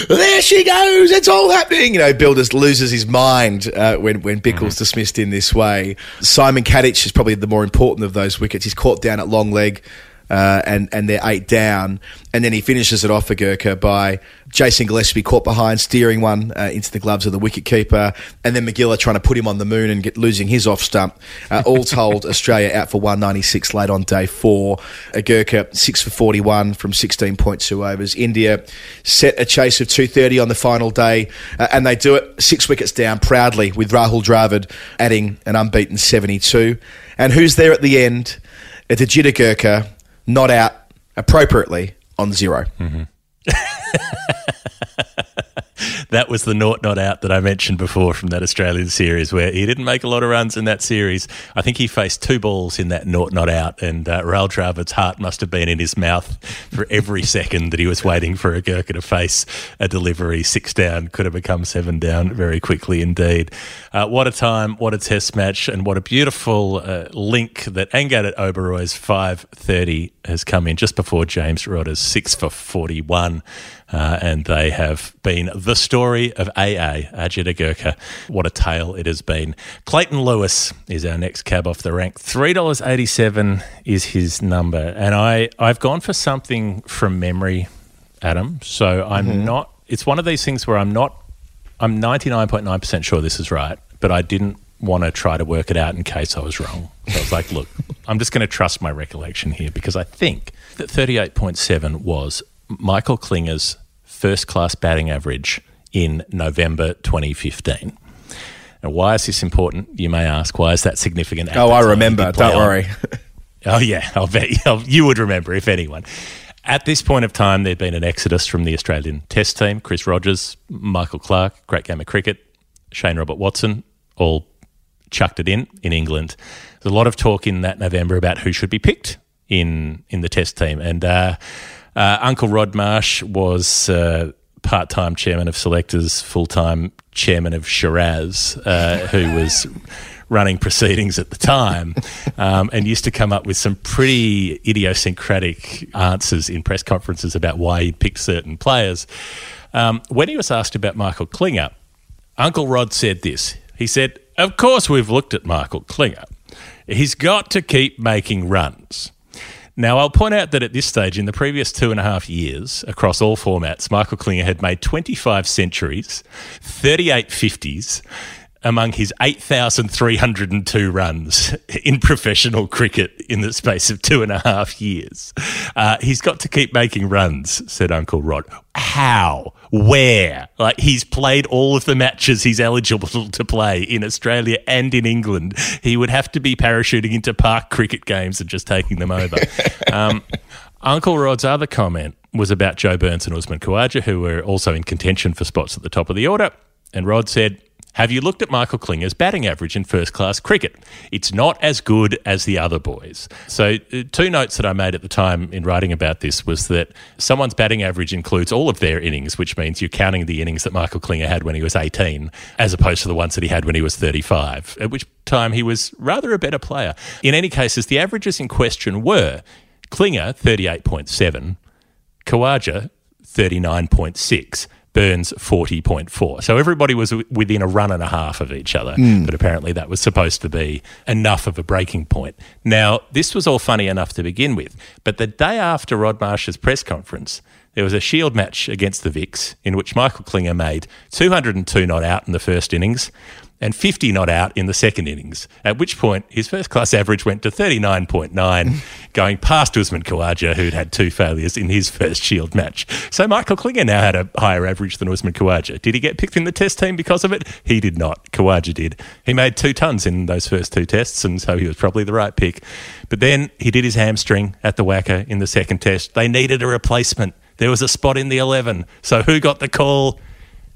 S4: There she goes! It's all happening! You know, Bill just loses his mind uh, when, when Bichel's dismissed in this way. Simon Katich is probably the more important of those wickets. He's caught down at long leg uh, and and they're eight down, and then he finishes it off for Agarkar by Jason Gillespie caught behind, steering one uh, into the gloves of the wicketkeeper, and then McGillah trying to put him on the moon and get losing his off stump. Uh, all told, Australia out for 196 late on day four. Agarkar six for 41 from 16.2 overs. India set a chase of 230 on the final day, uh, and they do it six wickets down proudly with Rahul Dravid adding an unbeaten 72. And who's there at the end? It's Ajit Agarkar not out appropriately on 0 mm-hmm.
S3: That was the naught not out that I mentioned before from that Australian series where he didn't make a lot of runs in that series. I think he faced two balls in that naught not out, and uh, Rahul Dravid's heart must have been in his mouth for every second that he was waiting for Agarkar to face a delivery. Six down could have become seven down very quickly indeed. Uh, what a time, what a test match, and what a beautiful uh, link that Angadh at Oberoi's 5.30 has come in just before James Roder's 6 for 41. Uh, and they have been the story of AA, Ajit Agarkar. What a tale it has been. Clayton Lewis is our next cab off the rank. $3.87 is his number. And I, I've gone for something from memory, Adam. So I'm mm-hmm. not, it's one of these things where I'm not, I'm 99.9% sure this is right, but I didn't want to try to work it out in case I was wrong. So I was like, look, I'm just going to trust my recollection here because I think that 38.7 was Michael Klinger's first class batting average in November 2015. Now, why is this important? You may ask. Why is that significant?
S4: Oh, I remember. Don't
S3: on-
S4: worry.
S3: Oh yeah, I'll bet you, you would remember if anyone. At this point of time, there'd been an exodus from the Australian Test team. Chris Rogers, Michael Clarke, great game of cricket. Shane Robert Watson, all chucked it in in England. There's a lot of talk in that November about who should be picked in in the Test team, and uh, uh, Uncle Rod Marsh was. Uh, Part-time chairman of selectors, full-time chairman of Shiraz, uh, who was running proceedings at the time, um, and used to come up with some pretty idiosyncratic answers in press conferences about why he'd picked certain players. Um, when he was asked about Michael Klinger, Uncle Rod said this. He said, Of course, we've looked at Michael Klinger. He's got to keep making runs. Now, I'll point out that at this stage, in the previous two and a half years, across all formats, Michael Klinger had made 25 centuries, 38 50s, among his 8,302 runs in professional cricket in the space of two and a half years. Uh, he's got to keep making runs, said Uncle Rod. How? Where? Like, he's played all of the matches he's eligible to play in Australia and in England. He would have to be parachuting into park cricket games and just taking them over. um, Uncle Rod's other comment was about Joe Burns and Usman Khawaja, who were also in contention for spots at the top of the order. And Rod said, have you looked at Michael Klinger's batting average in first class cricket? It's not as good as the other boys. So, uh, two notes that I made at the time in writing about this was that someone's batting average includes all of their innings, which means you're counting the innings that Michael Klinger had when he was 18, as opposed to the ones that he had when he was 35, at which time he was rather a better player. In any cases, the averages in question were Klinger, 38.7, Khawaja, 39.6. Burns 40.4. So everybody was w- within a run and a half of each other, hmm. but apparently that was supposed to be enough of a breaking point. Now, this was all funny enough to begin with, but the day after Rod Marsh's press conference, there was a shield match against the Vics in which Michael Klinger made 202 not out in the first innings and 50 not out in the second innings, at which point his first class average went to 39.9, going past Usman Khawaja, who'd had two failures in his first Shield match. So Michael Klinger now had a higher average than Usman Khawaja. Did he get picked in the test team because of it? He did not. Khawaja did. He made two tons in those first two tests, and so he was probably the right pick. But then he did his hamstring at the WACA in the second test. They needed a replacement. There was a spot in the 11. So who got the call?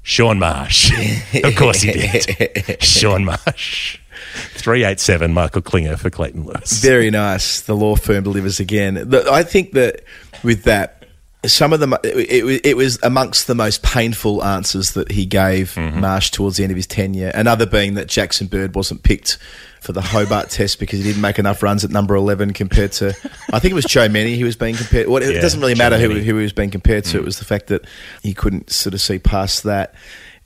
S3: Shaun Marsh. of course he did. Shaun Marsh. 387 Michael Klinger for Clayton Lewis.
S4: Very nice. The law firm delivers again. I think that with that, some of them, it, it, it was amongst the most painful answers that he gave mm-hmm. Marsh towards the end of his tenure. Another being that Jackson Bird wasn't picked for the Hobart Test because he didn't make enough runs at number 11 compared to, I think it was Joe Mennie he was being compared. Well, it
S3: Yeah,
S4: doesn't really
S3: Joe
S4: matter who, who he was being compared to. It was the fact that he couldn't sort of see past that.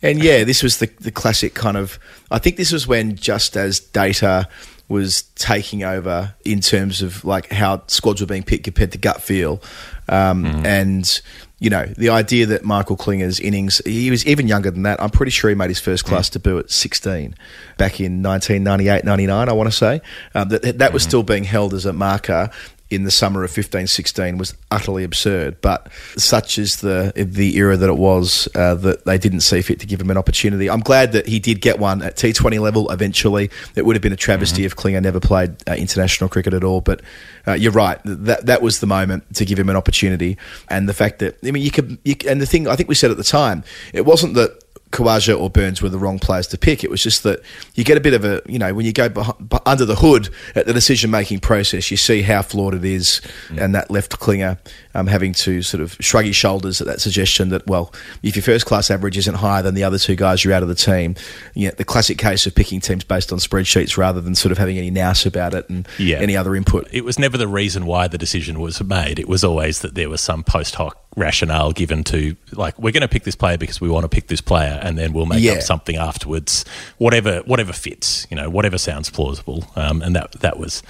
S4: And yeah, this was the, the classic kind of. I think this was when just as data was taking over in terms of like how squads were being picked compared to gut feel, um, and you know the idea that Michael Klinger's innings. He was even younger than that. I'm pretty sure he made his first class debut at 16 back in 1998, 99. I want to say um, that that was still being held as a marker in the summer of 1516 was utterly absurd. But such is the the era that it was uh, that they didn't see fit to give him an opportunity. I'm glad that he did get one at T20 level eventually. It would have been a travesty if Klinger never played uh, international cricket at all. But uh, you're right. That that was the moment to give him an opportunity. And the fact that I mean you could you, and the thing I think we said at the time it wasn't that Khawaja or Burns were the wrong players to pick. It was just that you get a bit of a, you know, when you go beh- beh- under the hood at the decision making process, you see how flawed it is. And that left Klinger um, having to sort of shrug his shoulders at that suggestion that, well, if your first class average isn't higher than the other two guys, you're out of the team. You know, the classic case of picking teams based on spreadsheets rather than sort of having any nous about it and
S3: Yeah.
S4: any other input.
S3: It was never the reason why the decision was made. It was always that there was some post hoc rationale given to, like, we're going to pick this player because we want to pick this player, and then we'll make
S4: Yeah.
S3: up something afterwards, whatever whatever fits, you know, whatever sounds plausible. Um, and that that was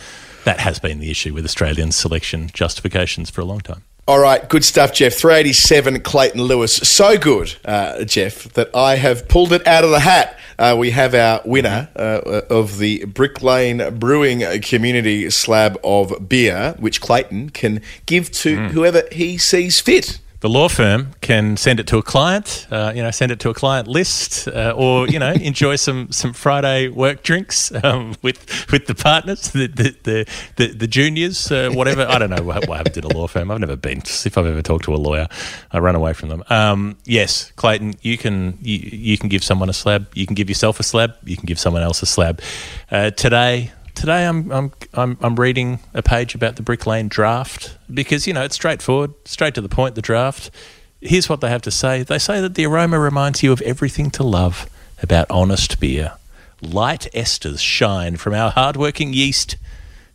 S3: that has been the issue with Australian selection justifications for a long time.
S4: All right, good stuff, Jeff. 387 Clayton Lewis. So good, uh, Jeff, that I have pulled it out of the hat. Uh, we have our winner uh, of the Brick Lane Brewing Community slab of beer, which Clayton can give to whoever he sees fit.
S3: The law firm can send it to a client, uh, you know, send it to a client list, uh, or you know, enjoy some some Friday work drinks um, with with the partners, the the the, the, the juniors, uh, whatever. I don't know what, what happened to the law firm. I've never been. If I've ever talked to a lawyer, I run away from them. Um, yes, Clayton, you can you, you can give someone a slab. You can give yourself a slab. You can give someone else a slab. Uh, today. Today I'm, I'm I'm I'm reading a page about the Brick Lane draft because you know it's straightforward, straight to the point. The draft. Here's what they have to say. They say that the aroma reminds you of everything to love about honest beer. Light esters shine from our hard-working yeast,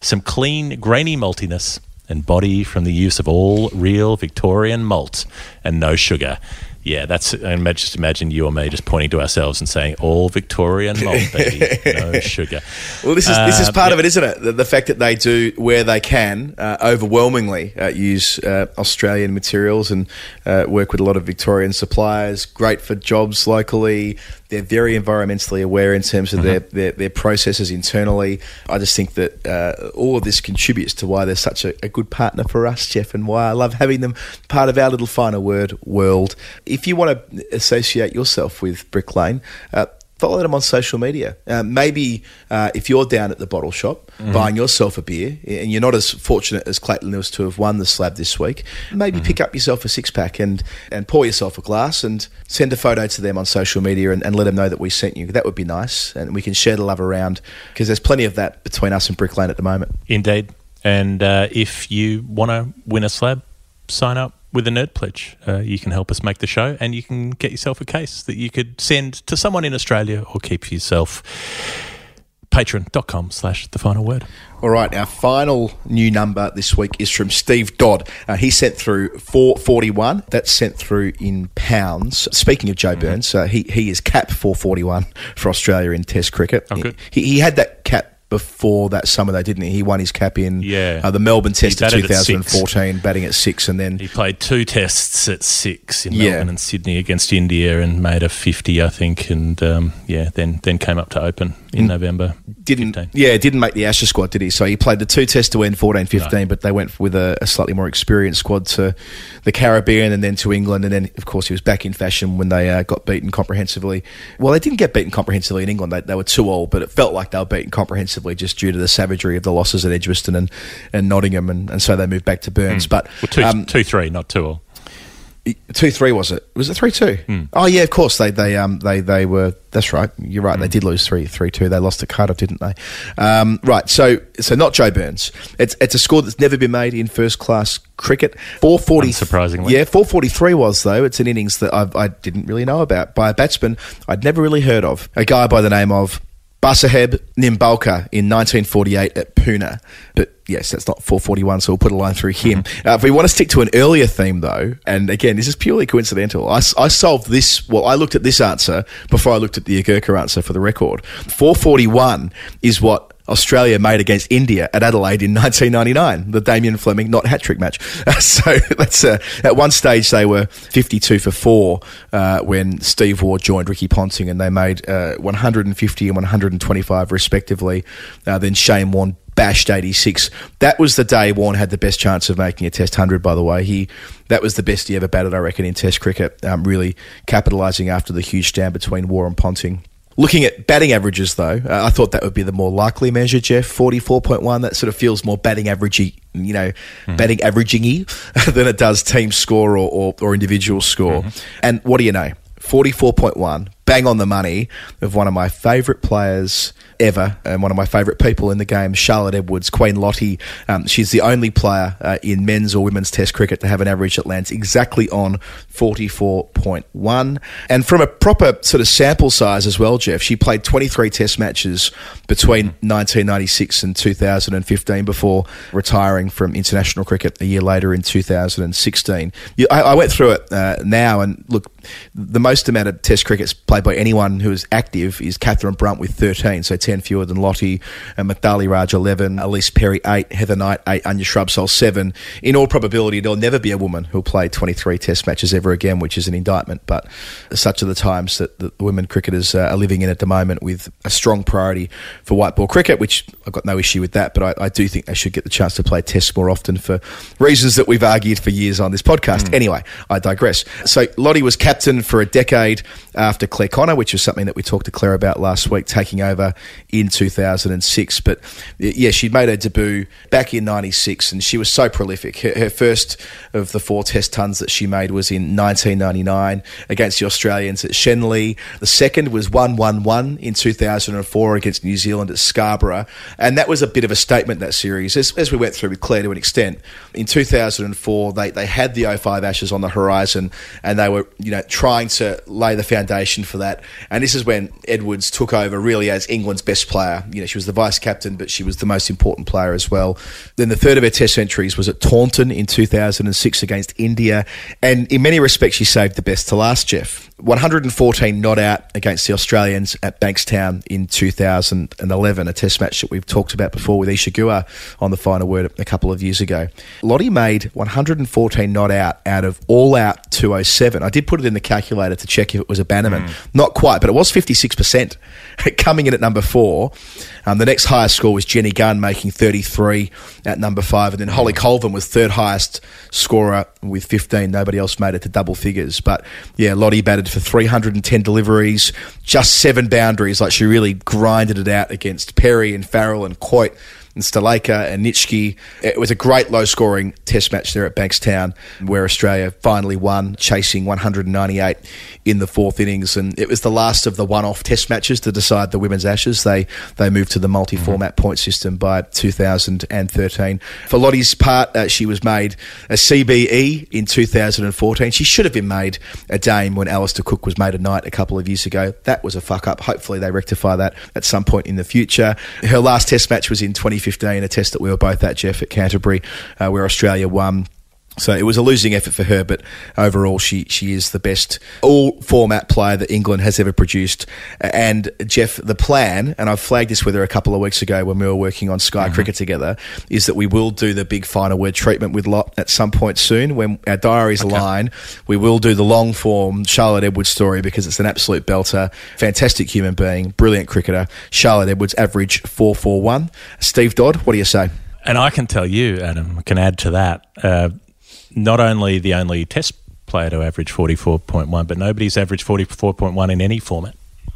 S3: some clean, grainy maltiness, and body from the use of all real Victorian malt and no sugar. Yeah, that's. I imagine, just imagine you or me just pointing to ourselves and saying, "All Victorian malt, baby, no sugar."
S4: Well, this is this is
S3: Uh,
S4: part
S3: yeah.
S4: of it, isn't it? The, the fact that they do where they can uh, overwhelmingly uh, use uh, Australian materials and uh, work with a lot of Victorian suppliers. Great for jobs locally. They're very environmentally aware in terms of their, their their processes internally. I just think that uh, all of this contributes to why they're such a, a good partner for us, Jeff, and why I love having them part of our little final word world. If you want to associate yourself with Brick Lane. Uh, follow them on social media. Uh, maybe uh, if you're down at the bottle shop buying yourself a beer and you're not as fortunate as Clayton Lewis to have won the slab this week, maybe pick up yourself a six pack and, and pour yourself a glass and send a photo to them on social media and, and let them know that we sent you. That would be nice. And we can share the love around because there's plenty of that between us and Brick Lane at the moment.
S3: Indeed. And uh, if you want to win a slab, sign up with a Nerd Pledge. Uh, you can help us make the show and you can get yourself a case that you could send to someone in Australia or keep for yourself. Patreon.com slash the final word.
S4: All right, our final new number this week is from Steve Dodd. Uh, he sent through 441. That's sent through in pounds. Speaking of Joe Burns, uh, he, he is cap 441 for Australia in Test cricket.
S3: Oh.
S4: He, he had that cap before that summer, though, didn't he? He won his cap in
S3: Yeah.
S4: uh, the Melbourne Test of
S3: batted at
S4: 2014, batting at six, and then
S3: He played two tests at six in
S4: Yeah.
S3: Melbourne and Sydney against India and made a 50, I think. And um, yeah, then, then came up to open in November.
S4: didn't
S3: 15.
S4: yeah didn't make the Ashes squad, did he? So he played the two tests to win 14-15, but they went with a, a slightly more experienced squad to the Caribbean and then to England, and then of course he was back in fashion when they uh, got beaten comprehensively. Well, they didn't get beaten comprehensively in England; they, they were too old, but it felt like they were beaten comprehensively just due to the savagery of the losses at Edgbaston and, and Nottingham, and, and so they moved back to Burns. But
S3: Well, two,
S4: um,
S3: two, three, not two all.
S4: Two three was it? Was it three two? Oh yeah, of course they they um they they were. That's right. You're right. They did lose three three two. They lost to Cardiff, didn't they? Um, right. So so not Joe Burns. It's it's a score that's never been made in first class cricket. Four forty.
S3: Surprisingly,
S4: yeah. Four forty three was though. It's an innings that I've, I didn't really know about by a batsman I'd never really heard of. A guy by the name of. Bhausaheb Nimbalkar in 1948 at Pune. But yes, that's not 441, so we'll put a line through him.
S3: Mm-hmm.
S4: Uh, if we want to stick to an earlier theme, though, and again, this is purely coincidental, I solved this, well, I looked at this answer before I looked at the Agarkar answer for the record. 441 is what Australia made against India at Adelaide in 1999, the Damien Fleming not hat trick match. so that's uh, at one stage they were 52 for four uh, when Steve Waugh joined Ricky Ponting, and they made uh, 150 and 125 respectively. Uh, then Shane Warne bashed 86. That was the day Warren had the best chance of making a Test 100, by the way. He That was the best he ever batted, I reckon, in Test cricket, um, really capitalising after the huge stand between Waugh and Ponting. Looking at batting averages, though, uh, I thought that would be the more likely measure, Jeff. 44.1, that sort of feels more batting averagey, you know, batting averaging y than it does team score or, or, or individual score. And what do you know? 44.1, bang on the money of one of my favourite players ever and one of my favourite people in the game, Charlotte Edwards, Queen Lottie. Um, she's the only player uh, in men's or women's test cricket to have an average that lands exactly on 44.1. And from a proper sort of sample size as well, Jeff, she played 23 test matches between 1996 and 2015 before retiring from international cricket a year later in 2016. I, I went through it uh, now and look, the most amount of test crickets played by anyone who is active is Catherine Brunt with 13, so 10 fewer than Lottie, and Mithali Raj 11, Ellyse Perry 8, Heather Knight 8, Anya Shrubsole 7. In all probability, there'll never be a woman who'll play 23 test matches ever again, which is an indictment, but such are the times that the women cricketers uh, are living in at the moment with a strong priority for white ball cricket, which I've got no issue with that, but I, I do think they should get the chance to play tests more often for reasons that we've argued for years on this podcast. Anyway, I digress. So Lottie was captain for a decade after Clare Connor, which was something that we talked to Clare about last week, taking over in 2006. But yeah, she'd made her debut back in 96 and she was so prolific. Her, her first of the four test tons that she made was in 1999 against the Australians at Shenley. The second was 1-1-1 in 2004 against New Zealand at Scarborough. And that was a bit of a statement, that series, as, as we went through with Clare to an extent. In 2004, they, they had the 05 Ashes on the horizon and they were, you know, trying to lay the foundation for that. And this is when Edwards took over really as England's best player. You know, she was the vice captain, but she was the most important player as well. Then the third of her test centuries was at Taunton in 2006 against India. And in many respects, she saved the best to last, Jeff. 114 not out against the Australians at Bankstown in 2011, a test match that we've talked about before with Isa Guha on the final word a couple of years ago. Lottie made 114 not out out of all out 207. I did put it in the calculator to check if it was a Bannerman. Mm. Not quite, but it was 56%. Coming in at number four, um, the next highest score was Jenny Gunn making 33 at number five, and then Holly Colvin was third highest scorer with 15. Nobody else made it to double figures. But yeah, Lottie batted for 310 deliveries, just seven boundaries. Like she really grinded it out against Perry and Farrell and Coyte and and Nitschke. It was a great low scoring test match there at Bankstown where Australia finally won, chasing 198 in the fourth innings. And it was the last of the one off test matches to decide the women's ashes. They, they moved to the multi format point system by 2013. For Lottie's part, uh, she was made a CBE in 2014. She should have been made a dame when Alastair Cook was made a knight a couple of years ago. That was a fuck up. Hopefully they rectify that at some point in the future. Her last test match was in 2015, a test that we were both at, Jeff, at Canterbury, uh, where Australia won. So it was a losing effort for her, but overall, she, she is the best all format player that England has ever produced. And Jeff, the plan, and I flagged this with her a couple of weeks ago when we were working on Sky Cricket together, is that we will do the big final word treatment with Lot at some point soon when our diaries align. We will do the long form Charlotte Edwards story because it's an absolute belter, fantastic human being, brilliant cricketer. Charlotte Edwards, average 441. Steve Dodd, what do you say?
S3: And I can tell you, Adam, I can add to that. Uh, not only the only Test player to average 44.1, but nobody's averaged 44.1 in any format.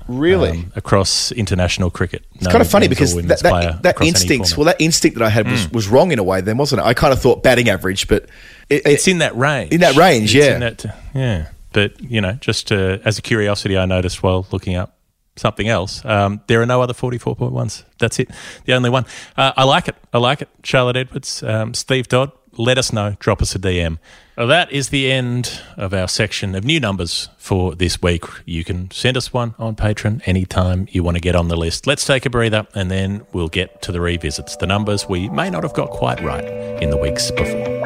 S4: Really?
S3: um, across international cricket.
S4: It's kind of funny because that, that, that instinct, well, that instinct that I had was, was wrong in a way. Then wasn't it? I kind of thought batting average, but it,
S3: it's in that range.
S4: in that range,
S3: It's
S4: yeah.
S3: in that- yeah. But you know, just uh, as a curiosity, I noticed while looking up something else, um, there are no other forty-four point ones. That's it, the only one. Uh, I like it. I like it. Charlotte Edwards, um, Steve Dodd. Let us know. Drop us a DM. Well, that is the end of our section of new numbers for this week. You can send us one on Patreon anytime you want to get on the list. Let's take a breather and then we'll get to the revisits, the numbers we may not have got quite right in the weeks before.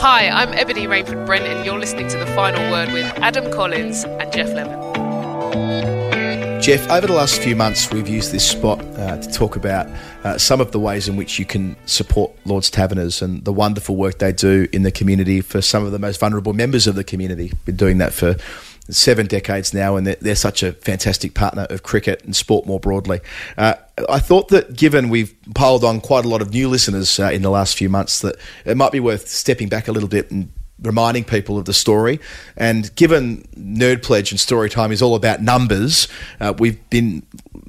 S6: Hi, I'm Ebony Rainford Brent, and you're listening to The Final Word with Adam Collins and Jeff Lemon.
S4: Jeff, over the last few months, we've used this spot uh, to talk about uh, some of the ways in which you can support Lord's Taverners and the wonderful work they do in the community for some of the most vulnerable members of the community. Been doing that for seven decades now, and they're, they're such a fantastic partner of cricket and sport more broadly. Uh, I thought that given we've piled on quite a lot of new listeners uh, in the last few months, that it might be worth stepping back a little bit and reminding people of the story. And given Nerd Pledge and Storytime is all about numbers, uh, we've been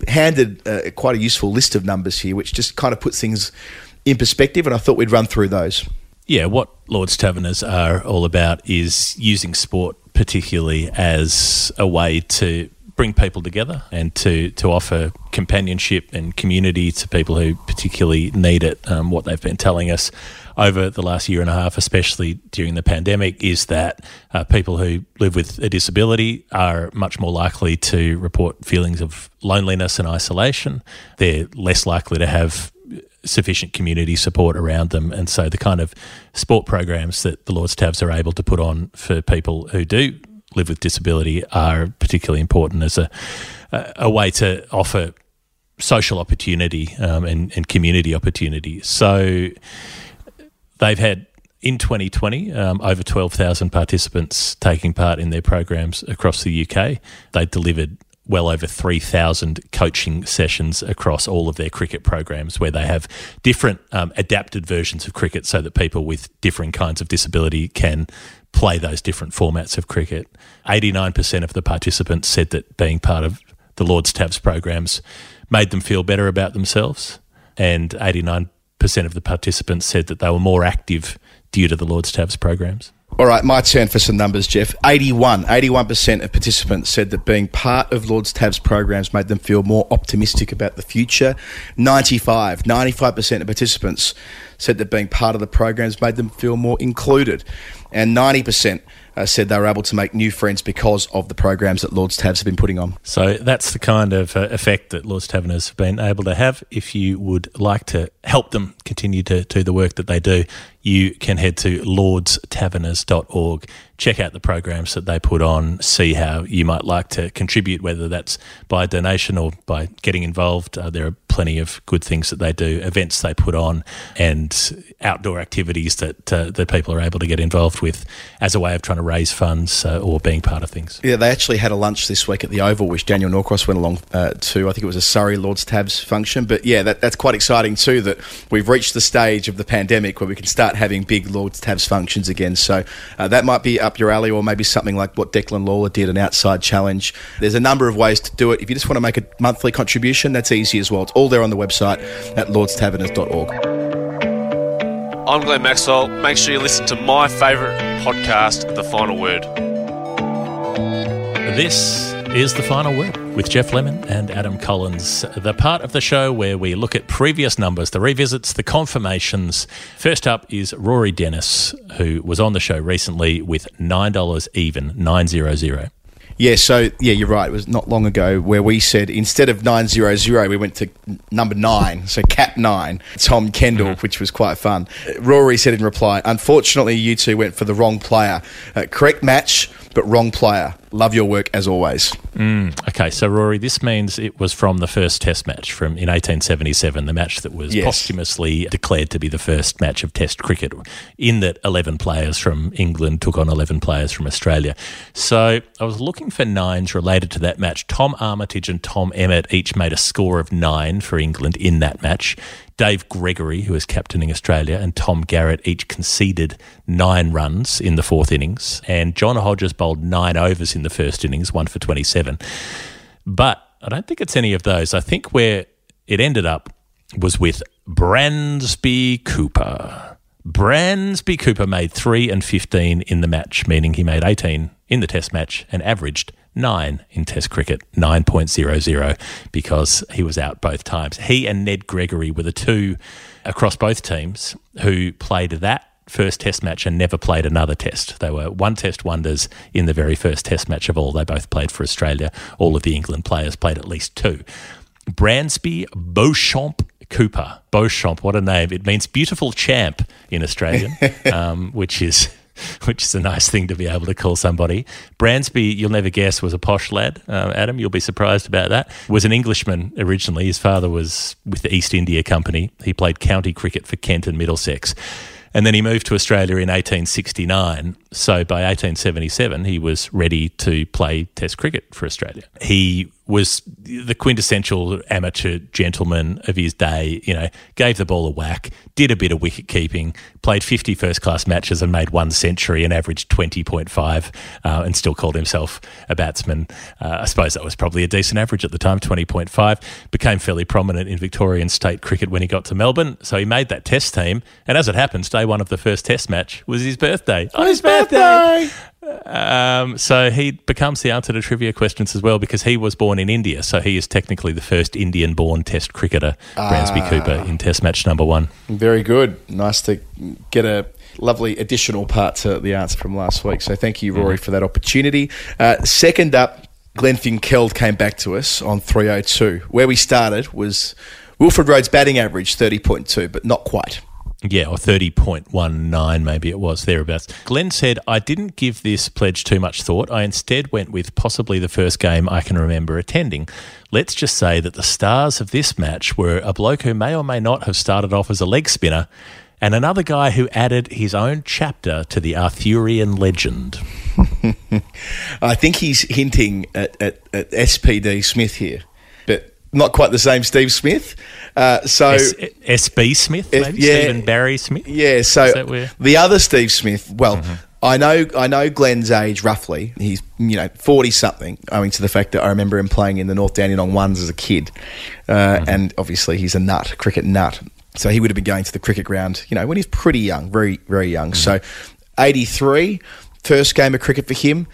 S4: handed uh, quite a useful list of numbers here, which just kind of puts things in perspective. And I thought we'd run through those.
S3: Yeah, what Lord's Taverners are all about is using sport, particularly as a way to bring people together and to, to offer companionship and community to people who particularly need it. Um, what they've been telling us over the last year and a half, especially during the pandemic, is that uh, people who live with a disability are much more likely to report feelings of loneliness and isolation. They're less likely to have sufficient community support around them. And so the kind of sport programs that the Lord's Tabs are able to put on for people who do live with disability are particularly important as a, a, way to offer social opportunity um, and, and community opportunity. So they've had in 2020 um, over 12,000 participants taking part in their programs across the UK. They delivered well over 3,000 coaching sessions across all of their cricket programs where they have different um, adapted versions of cricket so that people with different kinds of disability can play those different formats of cricket. 89% of the participants said that being part of the Lord's Tabs programs made them feel better about themselves, and 89% of the participants said that they were more active due to the Lord's Tabs programs.
S4: All right, my turn for some numbers, Jeff. 81, 81% of participants said that being part of Lord's Tabs programs made them feel more optimistic about the future. 95, 95% of participants said that being part of the programs made them feel more included. And 90% uh, said they were able to make new friends because of the programs that Lord's Tabs have been putting on.
S3: So that's the kind of uh, effect that Lord's Taverners have been able to have. If you would like to help them continue to do the work that they do, you can head to lordstaverners.org, check out the programs that they put on, see how you might like to contribute, whether that's by donation or by getting involved. Uh, there are plenty of good things that they do, events they put on, and outdoor activities that uh, that people are able to get involved with as a way of trying to raise funds uh, or being part of things.
S4: Yeah, they actually had a lunch this week at the Oval, which Daniel Norcross went along uh, to. I think it was a Surrey Lord's Tabs function. But yeah, that, that's quite exciting too that we've reached the stage of the pandemic where we can start having big Lord's Tabs functions again. So uh, that might be up your alley, or maybe something like what Declan Lawler did, an outside challenge. There's a number of ways to do it. If you just want to make a monthly contribution, that's easy as well. It's all there on the website at lordstaverners.org.
S7: I'm Glenn Maxwell. Make sure you listen to my favourite podcast, The Final Word.
S3: This is the final word with Jeff Lemon and Adam Collins, the part of the show where we look at previous numbers, the revisits, the confirmations. First up is Rory Dennis, who was on the show recently with $9 even, 900.
S4: Yeah, so yeah, you're right. It was not long ago where we said instead of nine zero zero, we went to number nine, so Cap nine, Tom Kendall, which was quite fun. Rory said in reply, "Unfortunately, you two went for the wrong player. Uh, correct match, but wrong player. Love your work as always."
S3: Mm, okay, so Rory, this means it was from the first Test match from in 1877, the match that was
S4: Yes.
S3: posthumously declared to be the first match of Test cricket, in that 11 players from England took on 11 players from Australia. So I was looking for nines related to that match. Tom Armitage and Tom Emmett each made a score of nine for England in that match. Dave Gregory, who was captaining Australia, and Tom Garrett each conceded nine runs in the fourth innings, and John Hodges bowled nine overs in the first innings, one for 27. But I don't think it's any of those. I think where it ended up was with Bransby Cooper. Bransby Cooper made 3 and 15 in the match, meaning he made 18 in the test match and averaged 9 in test cricket, 9.00, because he was out both times. He and Ned Gregory were the two across both teams who played that first test match and never played another test. They were one test wonders in the very first test match of all. They both played for Australia. All of the England players played at least two. Bransby Beauchamp Cooper. Beauchamp, what a name. It means beautiful champ in Australian, um, which is which is a nice thing to be able to call somebody. Bransby, you'll never guess, was a posh lad. Uh, Adam, you'll be surprised about that. Was an Englishman originally. His father was with the East India Company. He played county cricket for Kent and Middlesex. And then he moved to Australia in 1869. So by 1877, he was ready to play Test cricket for Australia. He was the quintessential amateur gentleman of his day. You know, gave the ball a whack, did a bit of wicket keeping, played 50 first class matches and made one century and averaged 20.5 uh, and still called himself a batsman. Uh, I suppose that was probably a decent average at the time, 20.5. Became fairly prominent in Victorian state cricket when he got to Melbourne. So he made that test team. And as it happens, day one of the first test match was his birthday. On his birthday! Um, so he becomes the answer to trivia questions as well because he was born in India. So he is technically the first Indian born Test cricketer, Bransby Cooper, in Test match number one.
S4: Very good. Nice to get a lovely additional part to the answer from last week. So thank you, Rory, for that opportunity. Uh, second up, Glenn Finkeld came back to us on 302. Where we started was Wilfred Rhodes' batting average, 30.2, but not quite.
S3: Yeah, or 30.19, maybe it was thereabouts. Glenn said, I didn't give this pledge too much thought. I instead went with possibly the first game I can remember attending. Let's just say that the stars of this match were a bloke who may or may not have started off as a leg spinner and another guy who added his own chapter to the Arthurian legend.
S4: I think he's hinting at, at, at SPD Smith here, not quite the same Steve Smith. Uh, so.
S3: S- SB Smith, maybe?
S4: yeah.
S3: Stephen Barry Smith?
S4: Yeah, so
S3: where-
S4: the other Steve Smith. Well, I know I know Glenn's age roughly. He's you know forty something, owing to the fact that I remember him playing in the North Dandenong ones as a kid, uh, and obviously he's a nut, cricket nut. So he would have been going to the cricket ground, you know, when he's pretty young, very very young. So, 83, first game of cricket for him.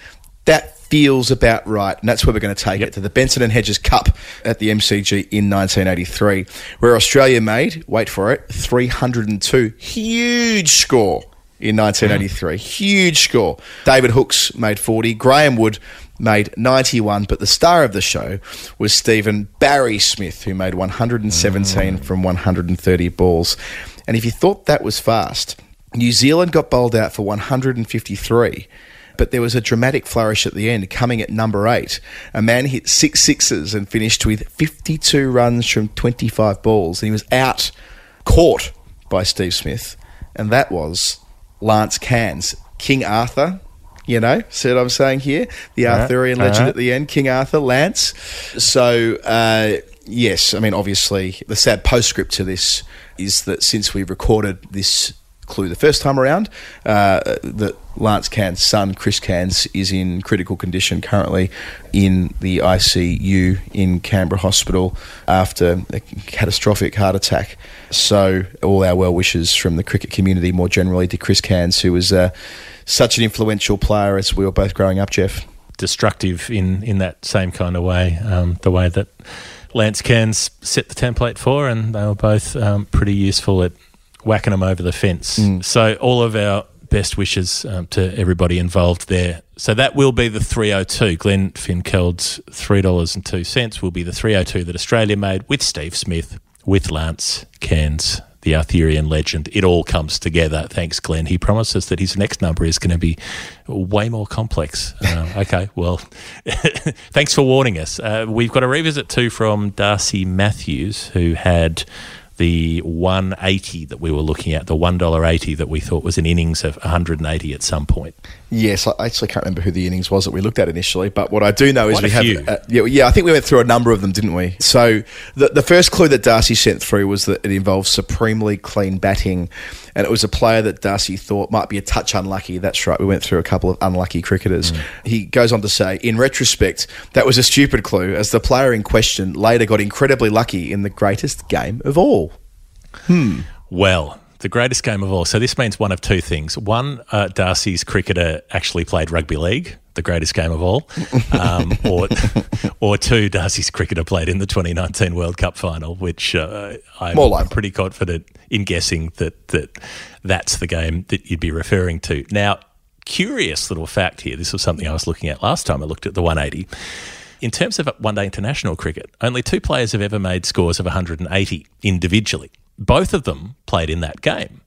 S4: That feels about right, and that's where we're going to take it to the Benson and Hedges Cup at the MCG in 1983, where Australia made, wait for it, 302. Huge score in 1983. Mm-hmm. Huge score. David Hookes made 40. Graeme Wood made 91, but the star of the show was Stephen Barry Smith, who made 117 mm. from 130 balls. And if you thought that was fast, New Zealand got bowled out for 153 but there was a dramatic flourish at the end, coming at number eight. A man hit six sixes and finished with 52 runs from 25 balls, and he was out, caught by Steve Smith, and that was Lance Cairns, King Arthur. You know, see what I'm saying here? The Arthurian legend at the end, King Arthur, Lance. So, uh, yes, I mean, obviously, the sad postscript to this is that since we recorded this clue the first time around, uh, that Lance Cairns' son, Chris Cairns, is in critical condition currently in the ICU in Canberra Hospital after a catastrophic heart attack. So, all our well wishes from the cricket community more generally to Chris Cairns, who was uh, such an influential player as we were both growing up, Jeff.
S3: destructive in, in that same kind of way, um, the way that Lance Cairns set the template for, and they were both um, pretty useful at whacking them over the fence. So all of our best wishes um, to everybody involved there. So that will be the 302. Glenn Finkeld's $3.02 will be the 302 that Australia made with Steve Smith, with Lance Cairns, the Arthurian legend. It all comes together. Thanks, Glenn. He promises that his next number is going to be way more complex. Uh, okay, well, thanks for warning us. Uh, we've got a revisit too from Darcy Matthews, who had the 180 that we were looking at, the $1.80 that we thought was an innings of 180 at some point.
S4: Yes, I actually can't remember who the innings was that we looked at initially, but what I do know is
S3: Quite
S4: we
S3: a
S4: have. Uh, yeah, yeah, I think we went through a number of them, didn't we? So the the first clue that Darcy sent through was that it involves supremely clean batting, and it was a player that Darcy thought might be a touch unlucky. That's right. We went through a couple of unlucky cricketers. He goes on to say, in retrospect, that was a stupid clue, as the player in question later got incredibly lucky in the greatest game of all.
S3: Well, the greatest game of all. So this means one of two things. One, uh, Darcy's cricketer actually played rugby league, the greatest game of all. Um, or, or two, Darcy's cricketer played in the 2019 World Cup final, which uh, I'm
S4: likely.
S3: pretty confident in guessing that, that that's the game that you'd be referring to. Now, curious little fact here. This was something I was looking at last time I looked at the 180. In terms of one day international cricket, only two players have ever made scores of 180 individually. Both of them played in that game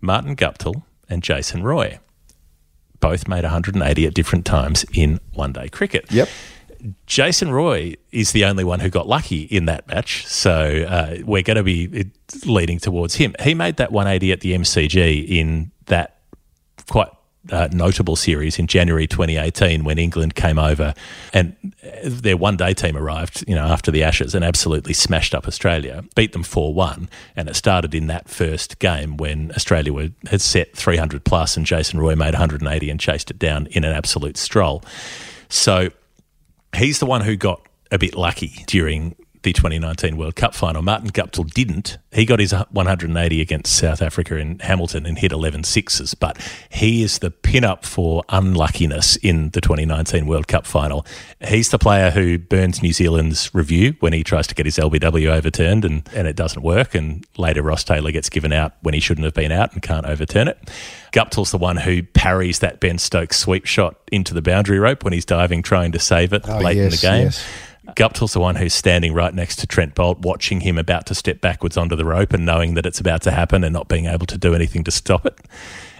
S3: Martin Guptill and Jason Roy. Both made 180 at different times in one day cricket.
S4: Yep.
S3: Jason Roy is the only one who got lucky in that match, so uh, we're going to be leading towards him. He made that 180 at the MCG in that quite uh, notable series in January 2018 when England came over and their one day team arrived, you know, after the Ashes and absolutely smashed up Australia, beat them 4 1. And it started in that first game when Australia were, had set 300 plus and Jason Roy made 180 and chased it down in an absolute stroll. So he's the one who got a bit lucky during the 2019 World Cup final. Martin Guptill didn't. He got his 180 against South Africa in Hamilton and hit 11 sixes, but he is the pin-up for unluckiness in the 2019 World Cup final. He's the player who burns New Zealand's review when he tries to get his LBW overturned and, and it doesn't work, and later Ross Taylor gets given out when he shouldn't have been out and can't overturn it. Guptill's the one who parries that Ben Stokes sweep shot into the boundary rope when he's diving trying to save it
S4: Oh,
S3: late in the game.
S4: yes.
S3: Guptill's the one who's standing right next to Trent Boult, watching him about to step backwards onto the rope and knowing that it's about to happen and not being able to do anything to stop it.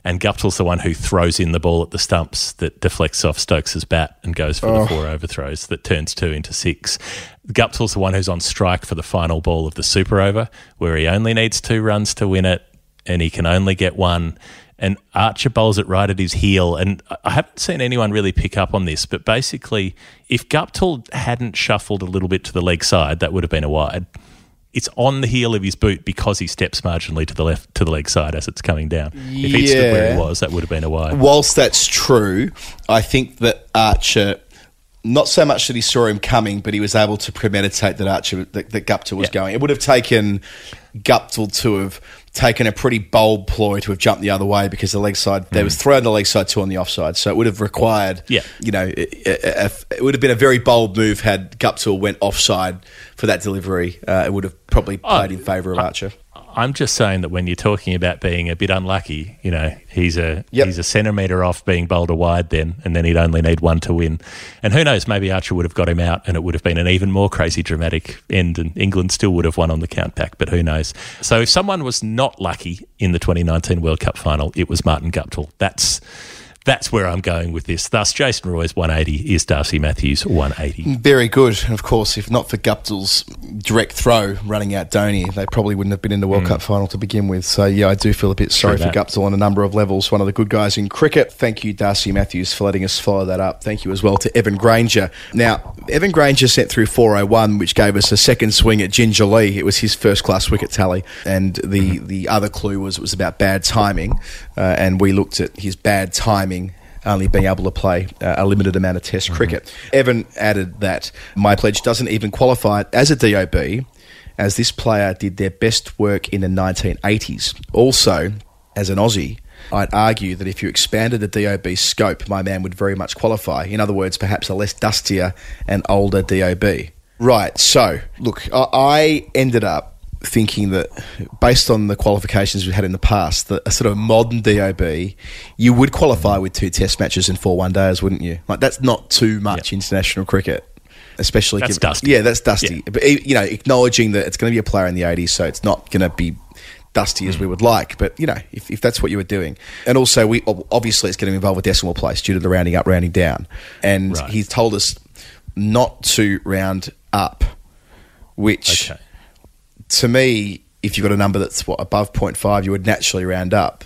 S3: And Guptill's the one who throws in the ball at the stumps that deflects off Stokes's bat and goes for the four overthrows that turns two into six. Guptill's the one who's on strike for the final ball of the super over, where he only needs two runs to win it and he can only get one. And Archer bowls it right at his heel. And I haven't seen anyone really pick up on this, but basically, if Guptill hadn't shuffled a little bit to the leg side, that would have been a wide. It's on the heel of his boot because he steps marginally to the left, to the leg side as it's coming down. If he'd stood where he was, that would have been a wide.
S4: Whilst that's true, I think that Archer, not so much that he saw him coming, but he was able to premeditate that Archer, that, that Guptill was
S3: Yeah.
S4: going. It would have taken Guptill to have taken a pretty bold ploy to have jumped the other way because the leg side, there was three on the leg side, two on the offside. So it would have required,
S3: Yeah.
S4: you know, it, it, it would have been a very bold move had Guptill went offside for that delivery. Uh, it would have probably played in favour of Archer.
S3: I'm just saying that when you're talking about being a bit unlucky, you know, he's a
S4: Yep.
S3: he's a centimetre off being bowled a wide then, and then he'd only need one to win. And who knows, maybe Archer would have got him out, and it would have been an even more crazy dramatic end, and England still would have won on the count back. But who knows? So if someone was not lucky in the 2019 World Cup final, it was Martin Guptill. That's that's where I'm going with this. Thus, Jason Roy's 180 is Darcy Matthews 180.
S4: Very good. And of course, if not for Guptill's direct throw running out Dhoni, they probably wouldn't have been in the World Cup final to begin with. So, yeah, I do feel a bit sorry for
S3: that.
S4: Guptill on a number of levels. One of the good guys in cricket. Thank you, Darcy Matthews, for letting us follow that up. Thank you as well to Evan Granger. Now, Evan Granger sent through 401, which gave us a second swing at Ginger Lee. It was his first class wicket tally. And the, the other clue was it was about bad timing. Uh, and we looked at his bad timing only being able to play uh, a limited amount of Test cricket. Evan added that my pledge doesn't even qualify as a DOB, as this player did their best work in the 1980s. Also, as an Aussie, I'd argue that if you expanded the DOB scope, my man would very much qualify. In other words, perhaps a less dustier and older DOB. Right, so look, I- I ended up thinking that based on the qualifications we've had in the past, that a sort of modern DOB, you would qualify with two test matches and four one days, wouldn't you? Like that's not too much international cricket. Especially,
S3: That's
S4: given-
S3: dusty.
S4: Yeah, that's dusty.
S3: Yeah.
S4: But you know, acknowledging that it's going to be a player in the '80s, so it's not going to be dusty as we hmm. would like. But you know, if, if that's what you were doing, and also we obviously it's getting involved with decimal place due to the rounding up, rounding down, and
S3: Right.
S4: he's told us not to round up, which
S3: Okay.
S4: To me, if you've got a number that's what above 0.5, you would naturally round up.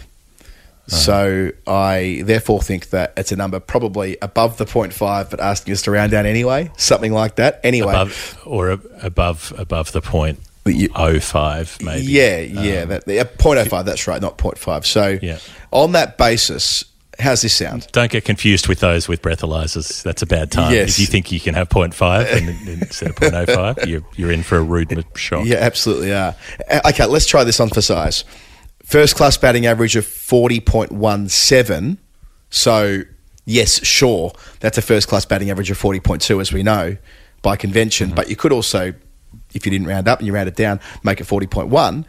S4: Uh-huh. So I therefore think that it's a number probably above the 0.5, but asking us to round down anyway, something like that. Anyway,
S3: above or ab- above above the point
S4: You-
S3: oh five maybe.
S4: yeah, yeah, um, that, yeah, 0.05. That's right, not 0.5. So
S3: Yeah.
S4: on that basis, how's this sound?
S3: Don't get confused with those with breathalyzers. That's a bad time.
S4: Yes.
S3: If you think you can have 0.5 and, instead of 0.05, you're, you're in for a rude shock.
S4: Yeah, absolutely are. Uh, Okay, let's try this on for size. First class batting average of 40.17. So, yes, sure, that's a first class batting average of 40.2, as we know by convention. But you could also, if you didn't round up and you rounded down, make it 40.1.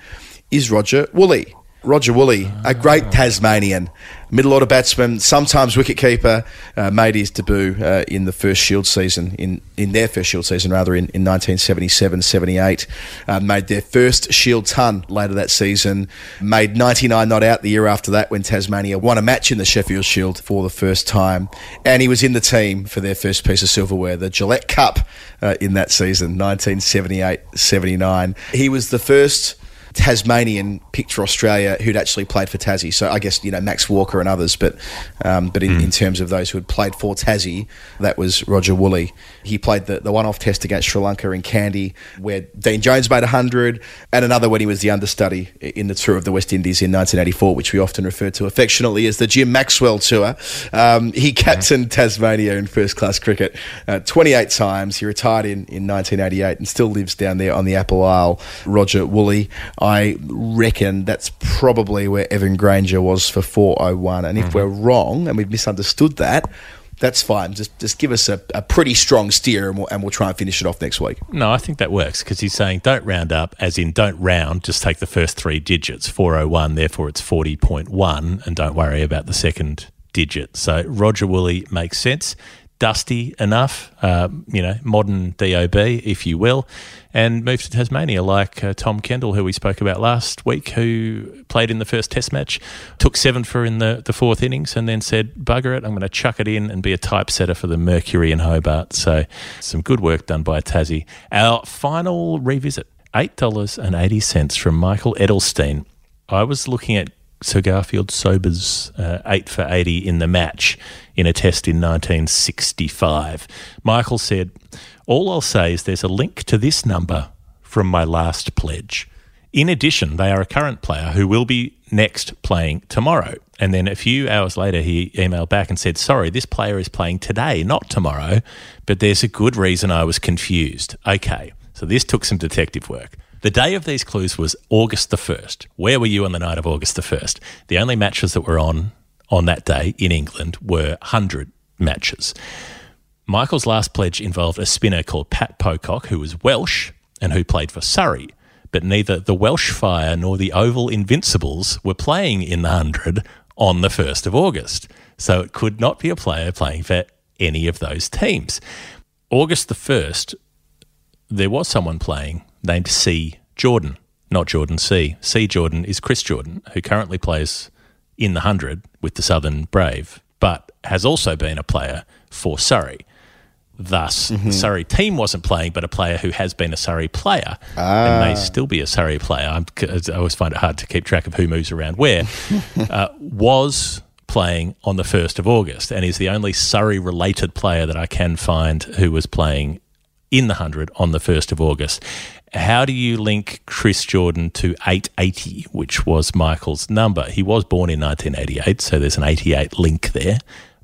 S4: Is Roger Woolley. Roger Woolley, a great Tasmanian, middle order batsman, sometimes wicketkeeper, uh, made his debut uh, in the first Shield season, in, in their first Shield season rather, in, in 1977 78. Uh, made their first Shield ton later that season. Made 99 not out the year after that when Tasmania won a match in the Sheffield Shield for the first time. And he was in the team for their first piece of silverware, the Gillette Cup, uh, in that season, 1978 79. He was the first. Tasmanian picked for Australia who'd actually played for Tassie. So I guess you know Max Walker and others, but um, but in, in terms of those who had played for Tassie, that was Roger Woolley. He played the, the one-off test against Sri Lanka in Kandy, where Dean Jones made hundred, and another when he was the understudy in the tour of the West Indies in 1984, which we often refer to affectionately as the Jim Maxwell Tour. Um, he captained Tasmania in first-class cricket uh, 28 times. He retired in, in 1988 and still lives down there on the Apple Isle. Roger Woolley. I reckon that's probably where Evan Granger was for 401. And if mm-hmm. we're wrong and we've misunderstood that, that's fine. Just just give us a, a pretty strong steer and we'll, and we'll try and finish it off next week.
S3: No, I think that works because he's saying don't round up, as in don't round, just take the first three digits, 401, therefore it's 40.1, and don't worry about the second digit. So Roger Woolley makes sense. Dusty enough, uh, you know, modern DOB, if you will, and moved to Tasmania like uh, Tom Kendall, who we spoke about last week, who played in the first Test match, took seven for in the, the fourth innings, and then said, "Bugger it, I'm going to chuck it in and be a typesetter for the Mercury in Hobart." So, some good work done by Tassie. Our final revisit: eight dollars and eighty cents from Michael Edelstein. I was looking at Sir Garfield Sobers' uh, 8 for 80 in the match in a test in 1965. Michael said, All I'll say is there's a link to this number from my last pledge. In addition, they are a current player who will be next playing tomorrow. And then a few hours later, he emailed back and said, Sorry, this player is playing today, not tomorrow, but there's a good reason I was confused. Okay, so this took some detective work. The day of these clues was August the 1st. Where were you on the night of August the 1st? The only matches that were on on that day in England were 100 matches. Michael's last pledge involved a spinner called Pat Pocock, who was Welsh and who played for Surrey. But neither the Welsh Fire nor the Oval Invincibles were playing in the 100 on the 1st of August. So it could not be a player playing for any of those teams. August the 1st, there was someone playing named C. Jordan, not Jordan C. C. Jordan is Chris Jordan, who currently plays in the 100 with the Southern Brave, but has also been a player for Surrey. Thus, the Surrey team wasn't playing, but a player who has been a Surrey player and may still be a Surrey player. I'm, I always find it hard to keep track of who moves around where. uh, was playing on the 1st of August and is the only Surrey related player that I can find who was playing in the 100 on the 1st of August. How do you link Chris Jordan to 880, which was Michael's number? He was born in 1988, so there's an 88 link there.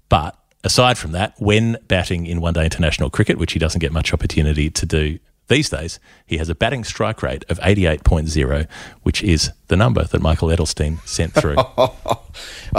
S3: But aside from that, when batting in one day international cricket, which he doesn't get much opportunity to do these days, he has a batting strike rate of 88.0, which is the number that Michael Edelstein sent through.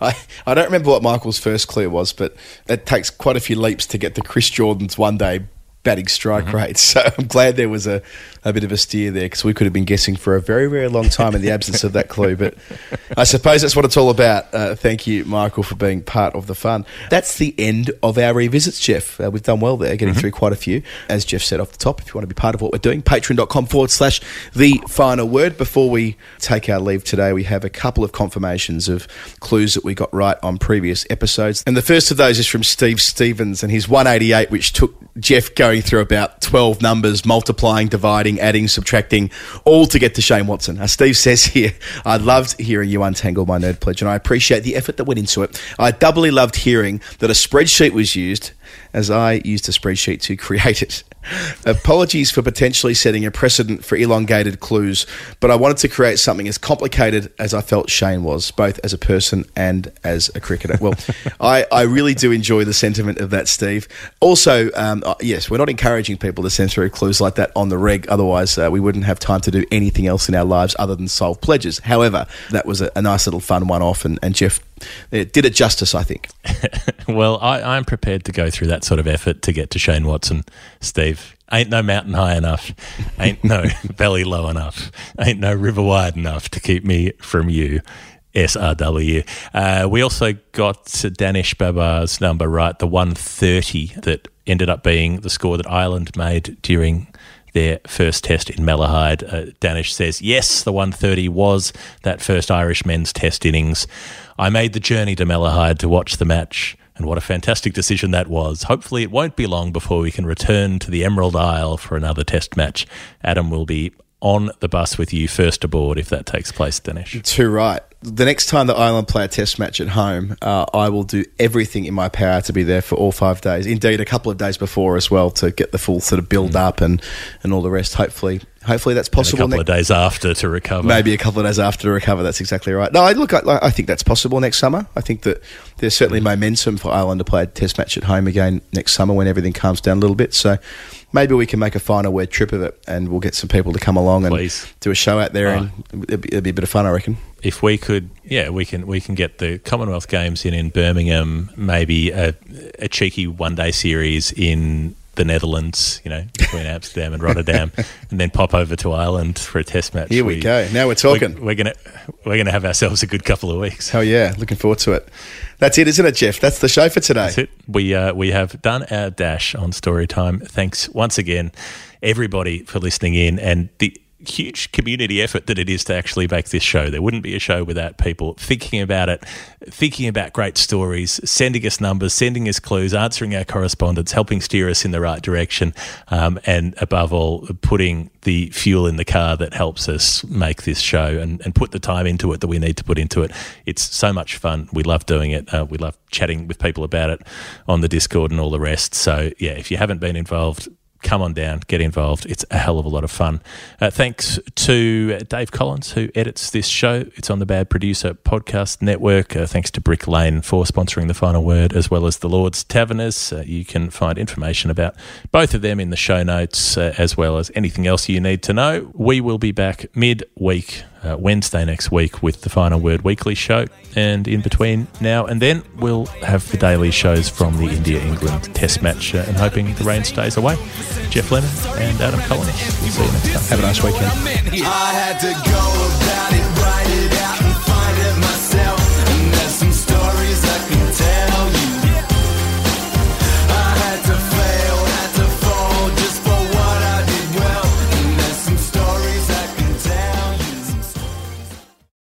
S4: I, I, don't remember what Michael's first clue was, but it takes quite a few leaps to get to Chris Jordan's one day batting strike rate. So I'm glad there was a, a bit of a steer there because we could have been guessing for a very, very long time in the absence of that clue. But I suppose that's what it's all about. Uh, thank you, Michael, for being part of the fun. That's the end of our revisits, Geoff. Uh, we've done well there, getting through quite a few. As Geoff said off the top, if you want to be part of what we're doing, patreon.com forward slash the final word. Before we take our leave today, we have a couple of confirmations of clues that we got right on previous episodes. And the first of those is from Steve Stevens and his 188, which took Geoff going through about 12 numbers, multiplying, dividing, adding, subtracting, all to get to Shane Watson. Uh, Steve says here, I loved hearing you untangle my nerd pledge, and I appreciate the effort that went into it. I doubly loved hearing that a spreadsheet was used, as I used a spreadsheet to create it. Apologies for potentially setting a precedent for elongated clues, but I wanted to create something as complicated as I felt Shane was, both as a person and as a cricketer. Well, I, I really do enjoy the sentiment of that, Steve. Also, um, uh, yes, we're not encouraging people to send through clues like that on the reg, otherwise, uh, we wouldn't have time to do anything else in our lives other than solve pledges. However, that was a, a nice little fun one off, and, and Geoff it did it justice, I think.
S3: well, I, I'm prepared to go through that sort of effort to get to Shane Watson, Steve. Ain't no mountain high enough. Ain't no valley low enough. Ain't no river wide enough to keep me from you. SRW. Uh, we also got Danish Babar's number right, the 130 that ended up being the score that Ireland made during their first test in Malahide. Uh, Danish says, yes, the 130 was that first Irish men's test innings. I made the journey to Malahide to watch the match, and what a fantastic decision that was. Hopefully, it won't be long before we can return to the Emerald Isle for another test match. Adam will be on the bus with you first aboard if that takes place, Dinesh.
S4: Too right. The next time that Ireland play a test match at home, uh, I will do everything in my power to be there for all five days. Indeed, a couple of days before as well to get the full sort of build up and, and all the rest. Hopefully, hopefully that's possible.
S3: And a couple
S4: next-
S3: of days after to recover.
S4: Maybe a couple of days after to recover. That's exactly right. No, I look. I, I think that's possible next summer. I think that there's certainly momentum for Ireland to play a Test match at home again next summer when everything calms down a little bit. So maybe we can make a final word trip of it, and we'll get some people to come along and
S3: Please.
S4: do a show out there,
S3: Oh.
S4: and it'd be, it'd be a bit of fun, I reckon.
S3: if we could, yeah, we can we can get the Commonwealth Games in in Birmingham, maybe a, a cheeky one day series in the Netherlands, you know, between Amsterdam and Rotterdam, and then pop over to Ireland for a test match.
S4: Here we go. Now we're talking.
S3: We're, we're gonna we're gonna have ourselves a good couple of weeks.
S4: Hell yeah, looking forward to it. That's it, isn't it, Geoff? That's the show for today.
S3: That's it. We uh, we have done our dash on story time. Thanks once again, everybody, for listening in and the huge community effort that it is to actually make this show. There wouldn't be a show without people thinking about it, thinking about great stories, sending us numbers, sending us clues, answering our correspondence, helping steer us in the right direction, um, and above all, putting the fuel in the car that helps us make this show and, and put the time into it that we need to put into it. It's so much fun. We love doing it. Uh, we love chatting with people about it on the Discord and all the rest. So, yeah, if you haven't been involved, come on down, get involved. It's a hell of a lot of fun. Uh, thanks to Dave Collins, who edits this show. It's on the Bad Producer Podcast Network. Uh, thanks to Brick Lane for sponsoring the final word, as well as the Lord's Taverners. Uh, you can find information about both of them in the show notes, uh, as well as anything else you need to know. We will be back mid-week. Uh, Wednesday next week with the Final Word Weekly show. And in between now and then, we'll have the daily shows from the India England Test match uh, and hoping the rain stays away. Geoff Lemon and Adam Collins. We'll see you next time.
S4: Have a nice weekend.